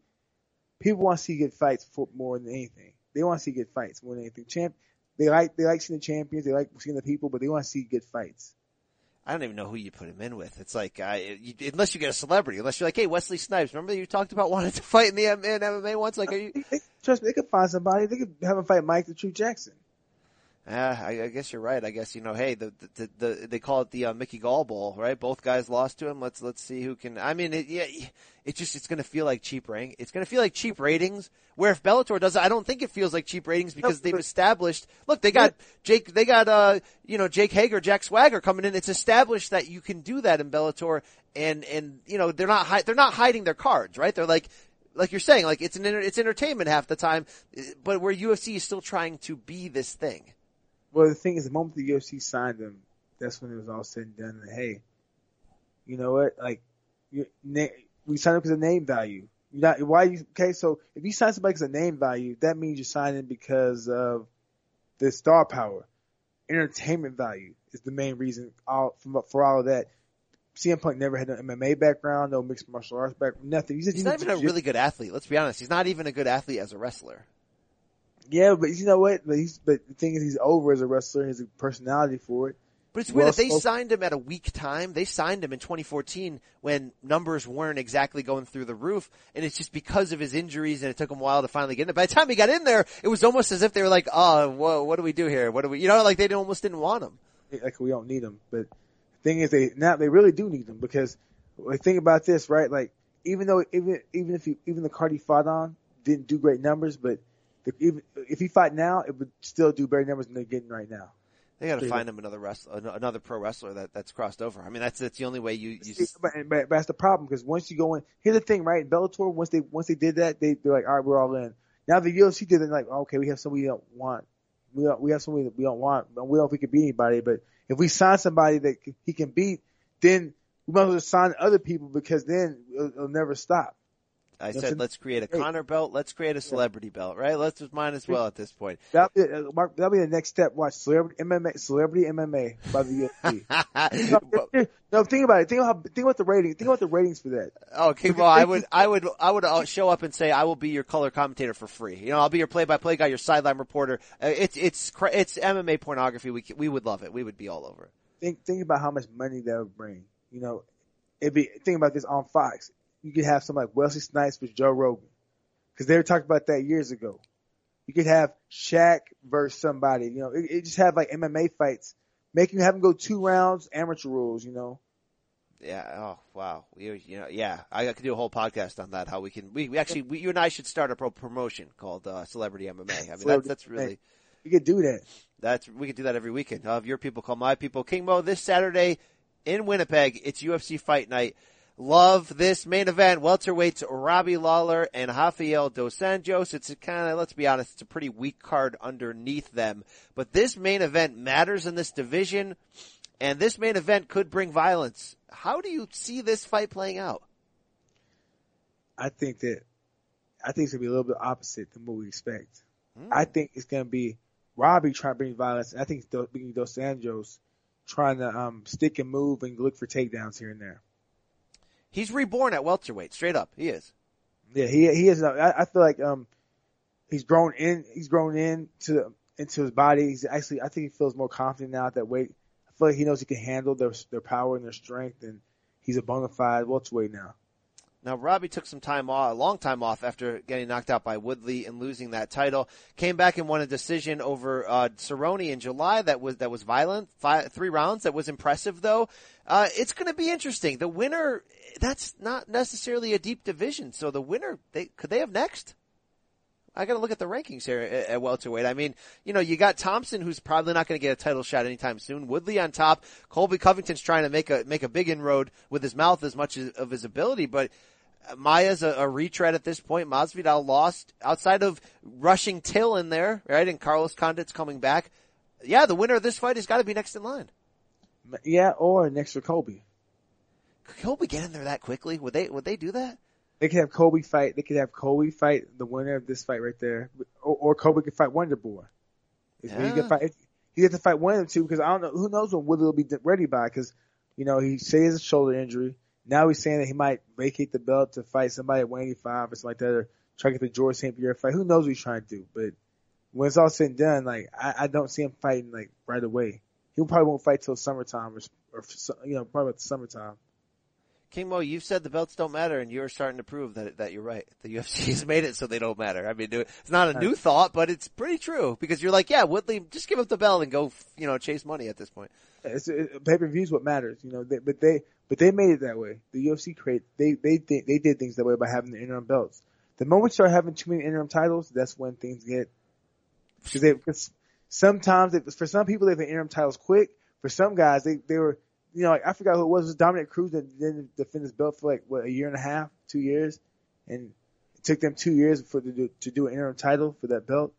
people want to see good fights for more than anything. They want to see good fights more than anything. Champ, they like, they like seeing the champions. They like seeing the people, but they want to see good fights. I don't even know who you put him in with. It's like, uh, you, unless you get a celebrity, unless you're like, hey, Wesley Snipes, remember you talked about wanting to fight in the M- in MMA once? Like, are you? Trust me, they could find somebody. They could have him fight Mike the Truth Jackson. Uh, I, I guess you're right. I guess you know. Hey, the the, the they call it the uh, Mickey Gall Bowl, right? Both guys lost to him. Let's let's see who can. I mean, it, yeah, it just it's going to feel like cheap rank. It's going to feel like cheap ratings. Where if Bellator does it, I don't think it feels like cheap ratings because they've established. Look, they got Jake. They got uh you know Jake Hager, Jack Swagger coming in. It's established that you can do that in Bellator, and and you know they're not hi- they're not hiding their cards, right? They're like. Like you're saying, like it's an it's entertainment half the time, but where UFC is still trying to be this thing. Well, the thing is, the moment the UFC signed him, that's when it was all said and done. And hey, you know what? Like, you, na- we signed him because of name value. You're not why you okay? So if you sign somebody because of name value, that means you're signing because of the star power. Entertainment value is the main reason all for, for all of that. CM Punk never had an MMA background, no mixed martial arts background, nothing. He's, just, He's not even a really good athlete. Let's be honest. He's not even a good athlete as a wrestler. Yeah, but you know what? But he's but the thing is, he's over as a wrestler. He has a personality for it. But it's Well weird that they signed him at a weak time. They signed him in 2014 when numbers weren't exactly going through the roof, and it's just because of his injuries, and it took him a while to finally get in. there. By the time he got in there, it was almost as if they were like, "Oh, whoa, what do we do here? What do we?" You know, like they almost didn't want him. Like we don't need him, but the thing is, they now they really do need him because like, think about this, right? Like even though even even if he even the card he fought on didn't do great numbers, but the, even if he fought now, it would still do better numbers than they're getting right now. They got to find him another wrestler, another pro wrestler that that's crossed over. I mean, that's that's the only way you. you See, but, but, but that's the problem because once you go in, here's the thing, right? Bellator, once they once they did that, they they're like, all right, we're all in. Now the UFC did it, like, okay, we have somebody we don't want. We don't, we have somebody that we don't want. But we don't know if we can beat anybody, but if we sign somebody that he can beat, then we might as well sign other people because then it'll, it'll never stop. I That's said, a- let's create a Hey. Conor belt. Let's create a celebrity belt, right? Let's just mine as well at this point. That'll be, uh, Mark, that'll be the next step. Watch celebrity MMA, celebrity MMA by the UFC. no, no, think about it. Think about how, think about the rating. Think about the ratings for that. Okay, well, I would, I would, I would uh, show up and say I will be your color commentator for free. You know, I'll be your play-by-play guy, your sideline reporter. Uh, it's, it's, it's MMA pornography. We, we would love it. We would be all over it. think think about how much money that would bring. You know, it'd be think about this on Fox. You could have somebody like Wesley Snipes with Joe Rogan, because they were talking about that years ago. You could have Shaq versus somebody. You know, it, it just have like MMA fights, making have them go two rounds, amateur rules. You know, Yeah. Oh, wow. We, you know, yeah. I could do a whole podcast on that. How we can, we, we actually, we, you and I should start a pro promotion called uh, Celebrity MMA. I mean, that's, that's really. You could do that. That's we could do that every weekend. I'll have your people call my people. King Mo this Saturday in Winnipeg. It's UFC Fight Night. Love this main event. Welterweights Robbie Lawler and Rafael Dos Anjos. It's a kind of let's be honest, it's a pretty weak card underneath them. But this main event matters in this division, and this main event could bring violence. How do you see this fight playing out? I think that I think it's gonna be a little bit opposite than what we expect. I think it's gonna be Robbie trying to bring violence. And I think it's Do- Dos Anjos trying to um, stick and move and look for takedowns here and there. He's reborn at welterweight, straight up. He is. Yeah, he he is. I, I feel like um he's grown in. He's grown in into into his body. He's actually. I think he feels more confident now at that weight. I feel like he knows he can handle their their power and their strength, and he's a bona fide welterweight now. Now, Robbie took some time off, a long time off after getting knocked out by Woodley and losing that title. Came back and won a decision over uh, Cerrone in July. That was that was violent. Five, three rounds. That was impressive, though. Uh, it's going to be interesting. The winner. That's not necessarily a deep division. So the winner, they could they have next? I got to look at the rankings here at, at welterweight. I mean, you know, you got Thompson, who's probably not going to get a title shot anytime soon. Woodley on top. Colby Covington's trying to make a make a big inroad with his mouth as much as, of his ability, but Maia's a, a retread at this point. Masvidal lost outside of rushing Till in there, right? And Carlos Condit's coming back. Yeah, the winner of this fight has got to be next in line. Yeah, or next for Colby. Could Colby get in there that quickly? Would they? Would they do that? They could have Colby fight. They could have Colby fight the winner of this fight right there, or, or Colby could fight Wonder Boy. If he could ah. fight, he has to fight one of them two because I don't know who knows when Woodley will be ready by because you know he says shoulder injury. Now he's saying that he might vacate the belt to fight somebody at 185 or something like that, or try to get the Georges St-Pierre fight. Who knows what he's trying to do? But when it's all said and done, like I, I don't see him fighting like right away. He probably won't fight till summertime or, or you know probably about the summertime. King Mo, you've said the belts don't matter, and you're starting to prove that that you're right. The UFC has made it so they don't matter. I mean, it's not a new thought, but it's pretty true because you're like, yeah, Woodley, just give up the belt and go, you know, chase money at this point. It's, it, pay per view is what matters, you know. They, but they but they made it that way. The UFC create they they they did things that way by having the interim belts. The moment you start having too many interim titles, that's when things get because they because sometimes it, for some people they've been interim titles quick. For some guys they they were you know like I forgot who it was. It was Dominick Cruz that didn't defend his belt for like what a year and a half, two years, and it took them two years for to do, to do an interim title for that belt,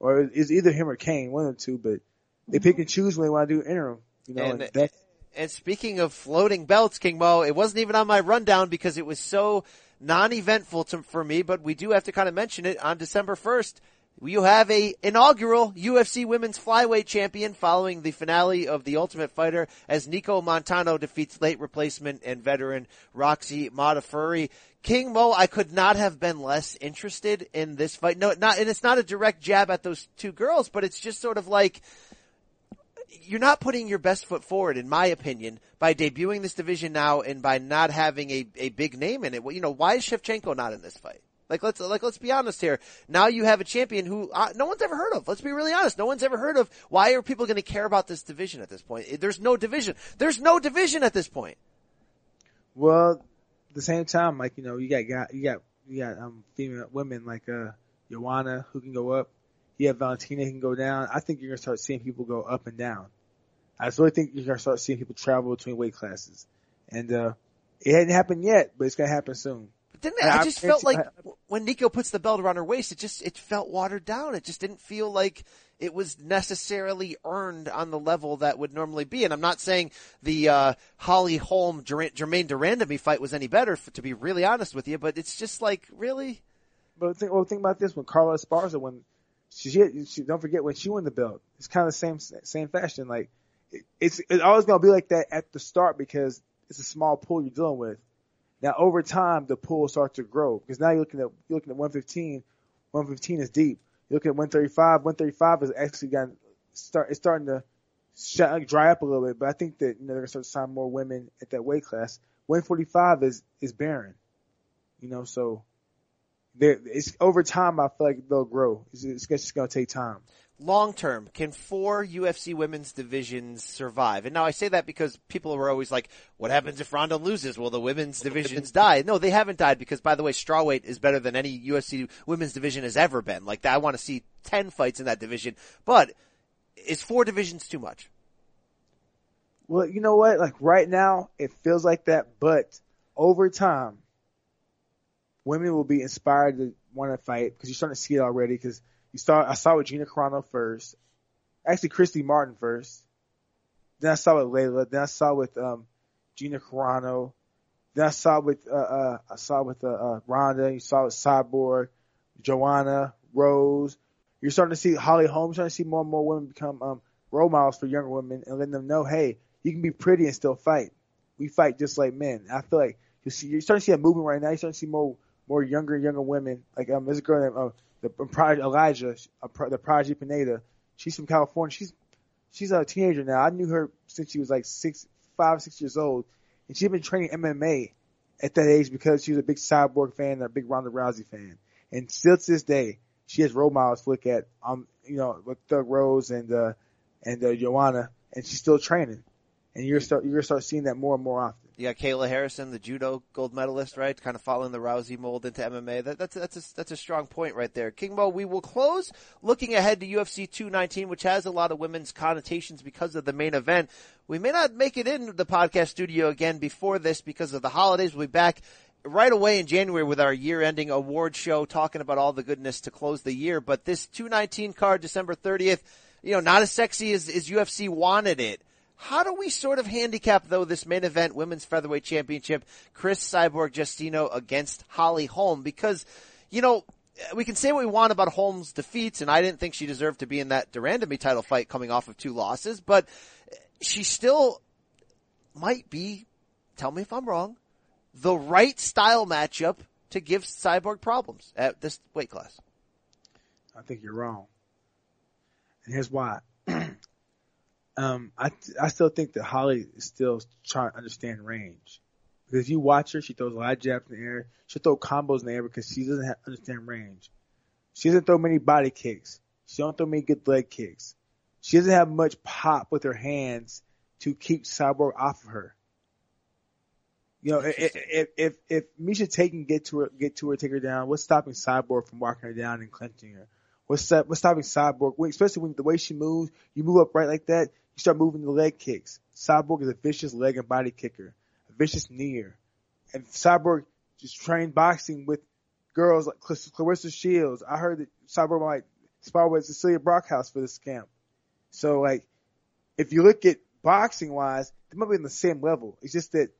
or it's either him or Cain, one of the two. But they pick and choose when they want to do interim. You know, And- and that, And speaking of floating belts, King Mo, it wasn't even on my rundown because it was so non-eventful to, for me, but we do have to kind of mention it on December 1st. you have a inaugural UFC Women's Flyweight Champion following the finale of The Ultimate Fighter as Nicco Montaño defeats late replacement and veteran Roxy Modafferi. King Mo, I could not have been less interested in this fight. No, not, and it's not a direct jab at those two girls, but it's just sort of like, you're not putting your best foot forward, in my opinion, by debuting this division now and by not having a, a big name in it. Well, you know, why is Shevchenko not in this fight? Like let's like let's be honest here. Now you have a champion who uh, no one's ever heard of. Let's be really honest. No one's ever heard of. Why are people going to care about this division at this point? There's no division. There's no division at this point. Well, at the same time, like you know, you got, got you got you got um female women like uh Joanna who can go up. You have Valentina can go down. I think you're gonna start seeing people go up and down. I really think you're gonna start seeing people travel between weight classes, and uh it hadn't happened yet, but it's gonna happen soon. Didn't it? I just felt like when Nicco puts the belt around her waist, it just it felt watered down. It just didn't feel like it was necessarily earned on the level that would normally be. And I'm not saying the uh, Holly Holm Germaine de Randamie fight was any better, to be really honest with you. But it's just like really. But think, well, think about this: when Carla Esparza, when she, she, she, don't forget when she won the belt, it's kind of the same same fashion. Like it, it's it's always gonna be like that at the start because it's a small pool you're dealing with. Now over time, the pool starts to grow because now you're looking at you're looking at 115. 115 is deep. You look at 135. 135 is actually gotten start. It's starting to shut, dry up a little bit, but I think that you know they're gonna start to sign more women at that weight class. 145 is is barren. You know, so there it's over time. I feel like they'll grow. It's, it's just gonna take time long term, can four UFC women's divisions survive? And now I say that because people are always like, what happens if Ronda loses? Will the women's divisions die? No, they haven't died because by the way, strawweight is better than any UFC women's division has ever been. Like I want to see 10 fights in that division, but is four divisions too much? Well, you know what? Like right now, it feels like that, but over time, women will be inspired to want to fight because you're starting to see it already because you saw I saw with Gina Carano first. Actually, Christy Martin first. Then I saw with Laila. Then I saw with um, Gina Carano. Then I saw with uh, uh I saw with uh, uh Ronda. You saw with Cyborg, Joanna, Rose. You're starting to see Holly Holm. You're starting to see more and more women become um role models for younger women and letting them know, hey, you can be pretty and still fight. We fight just like men. I feel like you see you're starting to see a movement right now. You're starting to see more more younger younger women. Like um, there's a girl named uh, the Project Elijah, the Project Pineda. She's from California. She's she's a teenager now. I knew her since she was like six, five, six years old, and she'd been training MMA at that age because she was a big Cyborg fan and a big Ronda Rousey fan. And still to this day, she has role models to look at. Um, you know, with Thug Rose and uh, and uh, Joanna, and she's still training. And you're start you're gonna start seeing that more and more often. You got Kayla Harrison, the judo gold medalist, right? Kind of following the Rousey mold into MMA. That, that's that's a, that's a strong point right there. King Mo, we will close looking ahead to UFC 219, which has a lot of women's connotations because of the main event. We may not make it in the podcast studio again before this because of the holidays. We'll be back right away in January with our year-ending award show, talking about all the goodness to close the year. But this 219 card, December 30th, you know, not as sexy as, as UFC wanted it. How do we sort of handicap though this main event women's featherweight championship, Cris Cyborg Justino against Holly Holm? Because, you know, we can say what we want about Holm's defeats, and I didn't think she deserved to be in that de Randamie title fight coming off of two losses, but she still might be, tell me if I'm wrong, the right style matchup to give Cyborg problems at this weight class. I think you're wrong. And here's why. Um, I I still think that Holly is still trying to understand range. Because if you watch her, she throws a lot of jabs in the air. She'll throw combos in the air because she doesn't have, understand range. She doesn't throw many body kicks. She don't throw many good leg kicks. She doesn't have much pop with her hands to keep Cyborg off of her. You know, if if if, Miesha Tate can get to her, get to her, take her down, what's stopping Cyborg from walking her down and clenching her? What's what's stopping Cyborg? Especially when the way she moves, you move up right like that. You start moving the leg kicks. Cyborg is a vicious leg and body kicker, a vicious near. And Cyborg just trained boxing with girls like Claressa Shields. I heard that Cyborg might spar with Cecilia Brækhus for this camp. So like, if you look at boxing wise, they might be on the same level. It's just that,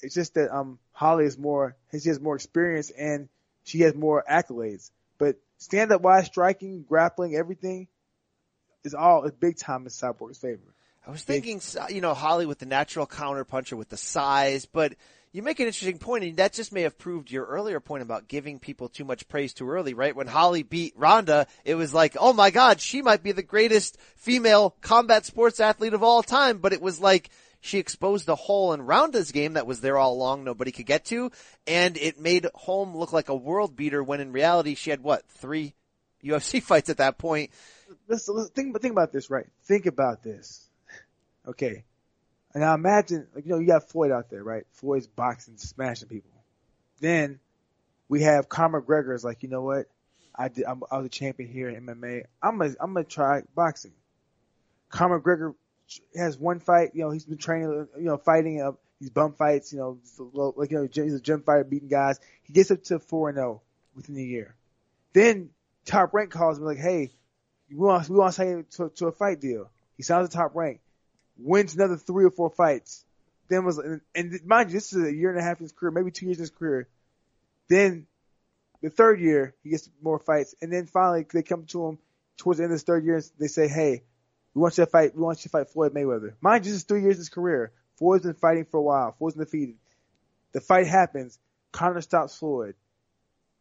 it's just that, um, Holly is more, she has more experience and she has more accolades. But stand up wise, striking, grappling, everything is all is big time in Cyborg's favor. I was thinking, you know, Holly with the natural counter puncher with the size, but you make an interesting point, and that just may have proved your earlier point about giving people too much praise too early, right? When Holly beat Ronda, it was like, oh my god, she might be the greatest female combat sports athlete of all time, but it was like, she exposed a hole in Ronda's game that was there all along, nobody could get to, and it made Holm look like a world beater when in reality she had what, three UFC fights at that point. Let's, let's think, think about this, right? Think about this. Okay. And now imagine, like, you know, you got Floyd out there, right? Floyd's boxing, smashing people. Then we have Conor McGregor is like, you know what? I did, I'm, I was a champion here in MMA. I'm gonna, I'm gonna try boxing. Conor McGregor has one fight, you know, he's been training, you know, fighting up these bum fights, you know, like, you know, he's a gym fighter beating guys. He gets up to 4 and 0 within a year. Then top rank calls him like, hey, we want, we want you to, to a fight deal. He signs a top rank wins another three or four fights. Then was and, and mind you, this is a year and a half in his career, maybe two years in his career. Then the third year he gets more fights, and then finally they come to him towards the end of his third year. And they say, "Hey, we want you to fight. We want you to fight Floyd Mayweather." Mind you, this is three years in his career. Floyd's been fighting for a while. Floyd's defeated. The fight happens. Conor stops Floyd.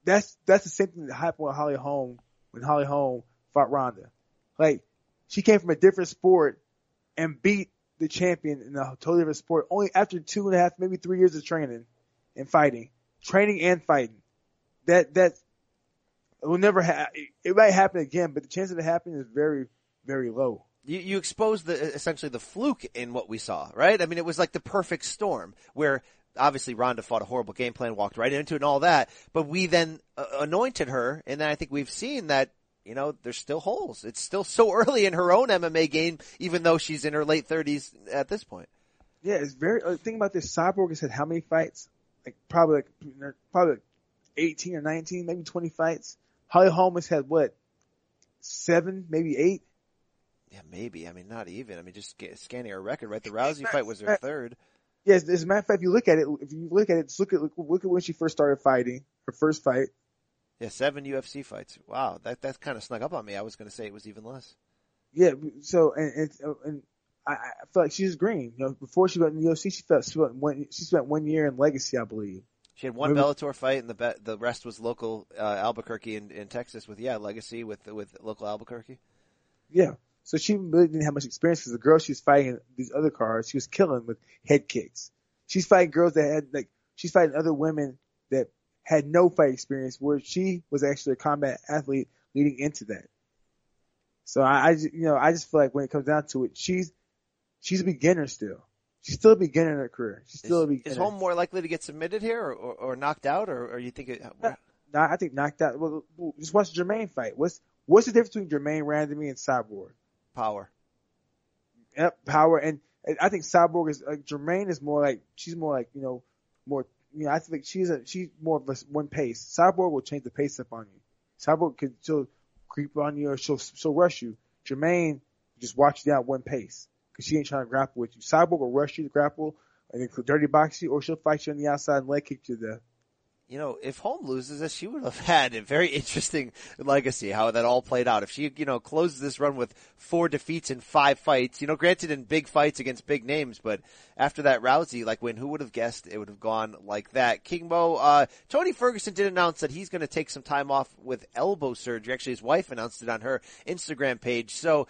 That's that's the same thing that happened with Holly Holm when Holly Holm fought Ronda. Like she came from a different sport and beat the champion in a totally different sport only after two and a half, maybe three years of training and fighting, training and fighting. That that will never happen. It might happen again, but the chance of it happening is very, very low. You, you exposed the essentially the fluke in what we saw, right? I mean, it was like the perfect storm where obviously Ronda fought a horrible game plan, walked right into it and all that, but we then uh, anointed her, and then I think we've seen that you know, there's still holes. It's still so early in her own MMA game, even though she's in her late 30s at this point. Yeah, it's very. Uh, think about this. Cyborg has had how many fights? Like probably like probably like 18 or 19, maybe 20 fights. Holly Holm has had what? Seven, maybe eight. Yeah, maybe. I mean, not even. I mean, just get, scanning her record, right? The Rousey fight was her third. Yes, as a matter of fact, if you look at it, if you look at it, just look at look at when she first started fighting. Her first fight, yeah, seven UFC fights. Wow, that that kind of snuck up on me. I was going to say it was even less. Yeah, so and and, and I, I feel like she's green. You know, before she went in the UFC, she felt she spent one she spent one year in Legacy, I believe. She had one Maybe. Bellator fight, and the be- the rest was local uh, Albuquerque in, in Texas with yeah Legacy with with local Albuquerque. Yeah, so she really didn't have much experience because the girl she was fighting these other cards, she was killing with head kicks. She's fighting girls that had like she's fighting other women that had no fight experience where she was actually a combat athlete leading into that. So I, I you know, I just feel like when it comes down to it, she's, she's a beginner still. She's still a beginner in her career. She's still is, a beginner. Is Holm more likely to get submitted here or, or, or knocked out or, or you think it? No, no, I think knocked out. Well, just watch Germaine fight. What's, what's the difference between Germaine Randamie and Cyborg? Power. Yep, power. And I think Cyborg is, like, Germaine is more like, she's more like, you know, more you know, I think she's a she's more of a one pace. Cyborg will change the pace up on you. Cyborg can still creep on you or she'll she'll rush you. Germaine just watch you down one pace because she ain't trying to grapple with you. Cyborg will rush you to grapple and then dirty box you, or she'll fight you on the outside and leg kick you to there you know, if Holm loses this, she would have had a very interesting legacy, how that all played out. If she, you know, closes this run with four defeats in five fights, you know, granted in big fights against big names, but after that Rousey, like when who would have guessed it would have gone like that? King Mo, uh, Tony Ferguson did announce that he's going to take some time off with elbow surgery. Actually, his wife announced it on her Instagram page. So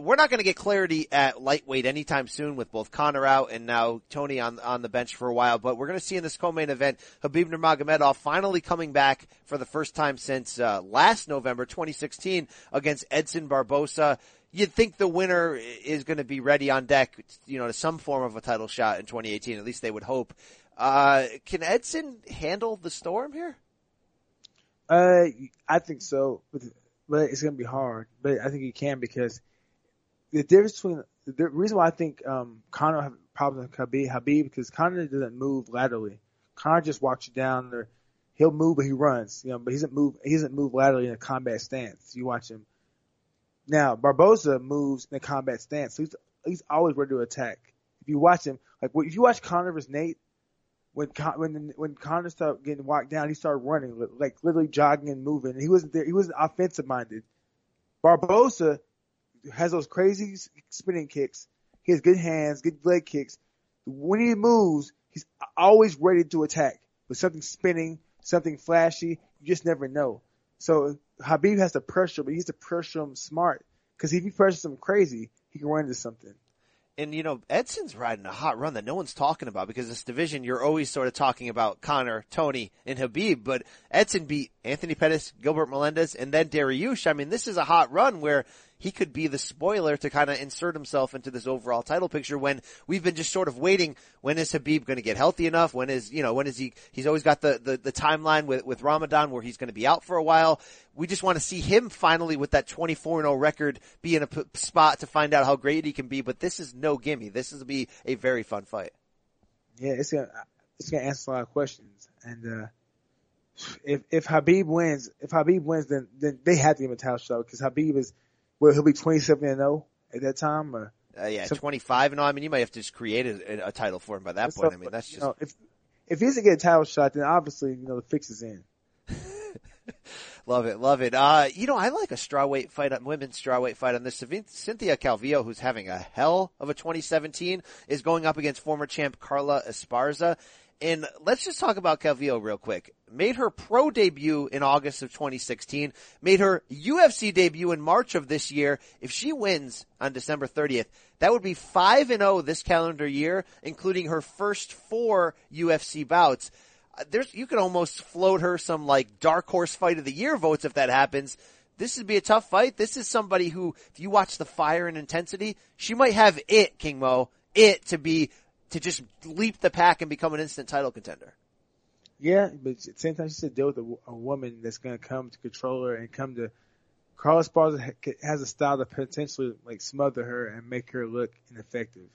we're not going to get clarity at lightweight anytime soon with both Conor out and now Tony on on the bench for a while. But we're going to see in this co-main event Khabib Nurmagomedov finally coming back for the first time since uh, last November 2016 against Edson Barbosa. You'd think the winner is going to be ready on deck, you know, to some form of a title shot in 2018. At least they would hope. Uh, can Edson handle the storm here? Uh, I think so, but, but it's going to be hard. But I think he can because the difference between the reason why I think um, Conor have problems with Khabib, Khabib because Conor doesn't move laterally. Conor just walks you down there. He'll move, but he runs. You know, but he doesn't move. He doesn't move laterally in a combat stance. You watch him. Now Barbosa moves in a combat stance, so he's he's always ready to attack. If you watch him, like if you watch Conor versus Nate, when Con- when when Conor started getting walked down, he started running, like literally jogging and moving. He wasn't there. He wasn't offensive minded. Barbosa has those crazy spinning kicks. He has good hands, good leg kicks. When he moves, he's always ready to attack. With something spinning, something flashy, you just never know. So Khabib has to pressure, but he has to pressure him smart. Because if he pressures him crazy, he can run into something. And you know, Edson's riding a hot run that no one's talking about because this division, you're always sort of talking about Conor, Tony, and Khabib, but Edson beat Anthony Pettis, Gilbert Melendez, and then Dariush. I mean, this is a hot run where he could be the spoiler to kind of insert himself into this overall title picture when we've been just sort of waiting. When is Khabib going to get healthy enough? When is, you know, when is he, he's always got the, the, the timeline with, with Ramadan where he's going to be out for a while. We just want to see him finally with that 24-0 record be in a p- spot to find out how great he can be, but this is no gimme. This is to be a very fun fight. Yeah, it's gonna it's gonna answer a lot of questions. And uh if if Khabib wins, if Khabib wins, then then they have to give him a title shot because Khabib is well, he'll be twenty seven and zero at that time. Or, Uh, yeah, So- 25 and all. I mean, you might have to just create a, a title for him by that point. I mean, that's you just, know, if if he doesn't get a title shot, then obviously you know the fix is in. Love it, love it. Uh, you know, I like a strawweight fight, on women's strawweight fight on this. Cynthia Calvillo, who's having a hell of a 2017, is going up against former champ Carla Esparza. And let's just talk about Calvillo real quick. Made her pro debut in August of 2016, made her UFC debut in March of this year. If she wins on December 30th, that would be 5 and 0 this calendar year, including her first four UFC bouts uh, there's you could almost float her some like dark horse fight of the year votes if that happens. This would be a tough fight. This is somebody who, if you watch the fire and intensity, she might have it, King Mo, it to be to just leap the pack and become an instant title contender. Yeah, but at the same time, she said deal with a, a woman that's gonna come to control her and come to. Carla Esparza has a style to potentially like smother her and make her look ineffective.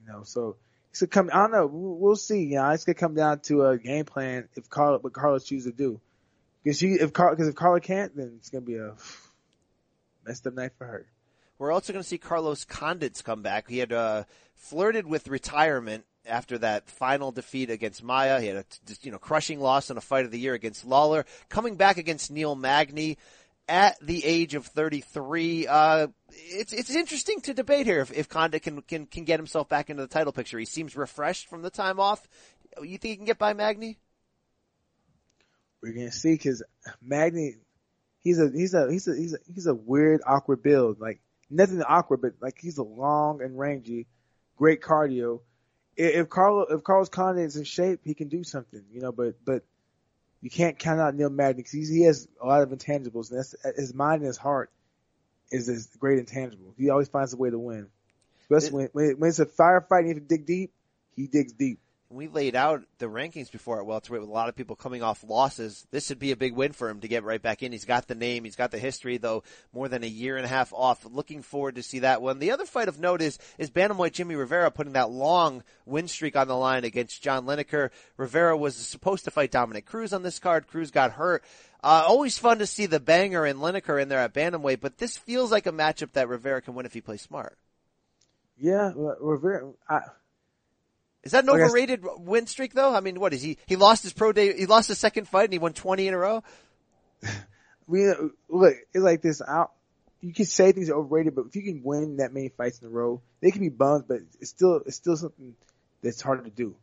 You know, so it's gonna come. I don't know. We'll, see. You know, it's gonna come down to a game plan if Carla what Carla chooses to do. Because she if Carla because if Carla can't, then it's gonna be a messed up night for her. We're also going to see Carlos Condit's come back. He had uh, flirted with retirement after that final defeat against Maia. He had a you know crushing loss in a fight of the year against Lawler. Coming back against Neil Magny at the age of 33. Uh, it's it's interesting to debate here if, if Condit can, can can get himself back into the title picture. He seems refreshed from the time off. You think he can get by Magny? We're gonna see because Magny, he's a he's a he's a he's a he's a weird awkward build. Like nothing awkward, but like he's a long and rangy, great cardio. If Carlo if Carlos Condit is in shape, he can do something, you know. But but you can't count out Neil Magny because he has a lot of intangibles. And that's, his mind and his heart is his great intangible. He always finds a way to win. Especially when, when, when it's a firefight and you have to dig deep, he digs deep. We laid out the rankings before at welterweight with a lot of people coming off losses. This would be a big win for him to get right back in. He's got the name, he's got the history, though more than a year and a half off. Looking forward to see that one. The other fight of note is is bantamweight Jimmie Rivera putting that long win streak on the line against John Lineker. Rivera was supposed to fight Dominick Cruz on this card. Cruz got hurt. Uh, always fun to see the banger and Lineker in there at bantamweight, but this feels like a matchup that Rivera can win if he plays smart. Yeah, Rivera. I, Is that an Like I s- overrated win streak though? I mean, what is he? He lost his pro day. He lost his second fight and he won twenty in a row. we look, it's like this. I, you can say things are overrated, but if you can win that many fights in a row, they can be bums, but it's still it's still something that's hard to do.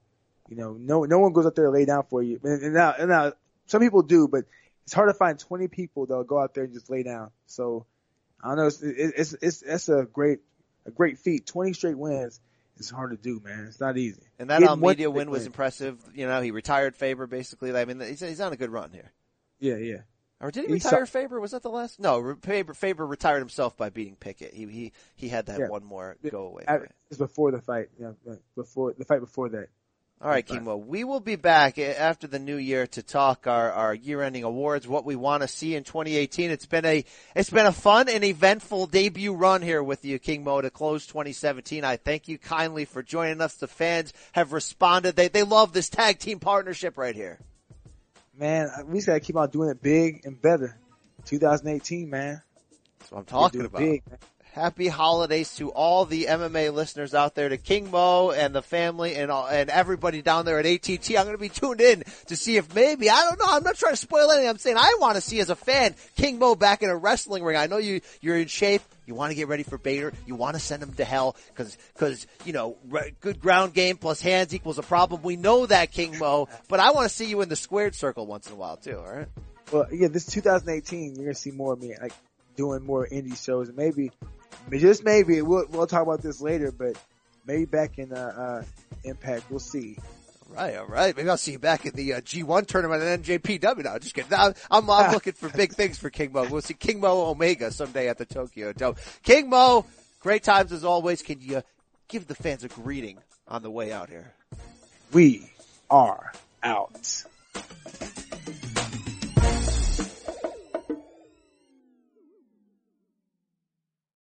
You know, no no one goes out there to lay down for you. And, and now, and now some people do, but it's hard to find 20 people that'll go out there and just lay down. So I don't know. It's it, it's it's that's a great a great feat. 20 straight wins is hard to do, man. It's not easy. And that Getting one Almeida win was impressive. You know, he retired Faber basically. I mean, he's, he's on a good run here. Yeah, yeah. Or did he He saw- retire Faber? Was that the last? No, Faber, Faber retired himself by beating Pickett. He he he had that Yeah. one more go away. I- fight. It's before the fight. Yeah, before the fight before that. All right, Okay. King Mo. We will be back after the new year to talk our, our year-ending awards, what we want to see in 2018. It's been a it's been a fun and eventful debut run here with you, King Mo, to close 2017. I thank you kindly for joining us. The fans have responded. They they love this tag team partnership right here. Man, we just gotta keep on doing it big and better. 2018, man. That's what I'm talking about. Big. Happy holidays to all the MMA listeners out there, to King Mo and the family and all, and everybody down there at ATT. I'm going to be tuned in to see if maybe, I don't know, I'm not trying to spoil anything. I'm saying I want to see as a fan King Mo back in a wrestling ring. I know you, you're in shape. You want to get ready for Bader. You want to send him to hell because, because, you know, re- good ground game plus hands equals a problem. We know that, King Mo, but I want to see you in the squared circle once in a while too, alright? Well, yeah, this 2018, you're gonna see more of me, like doing more indie shows, maybe, just maybe, we'll we'll talk about this later, but maybe back in uh, uh Impact, we'll see. Right, all right. Maybe I'll see you back in the uh, G1 tournament and NJPW. No, just kidding. I'm, I'm, I'm looking for big things for King Mo. We'll see King Mo Omega someday at the Tokyo Dome. King Mo, great times as always. Can you give the fans a greeting on the way out here? We are out.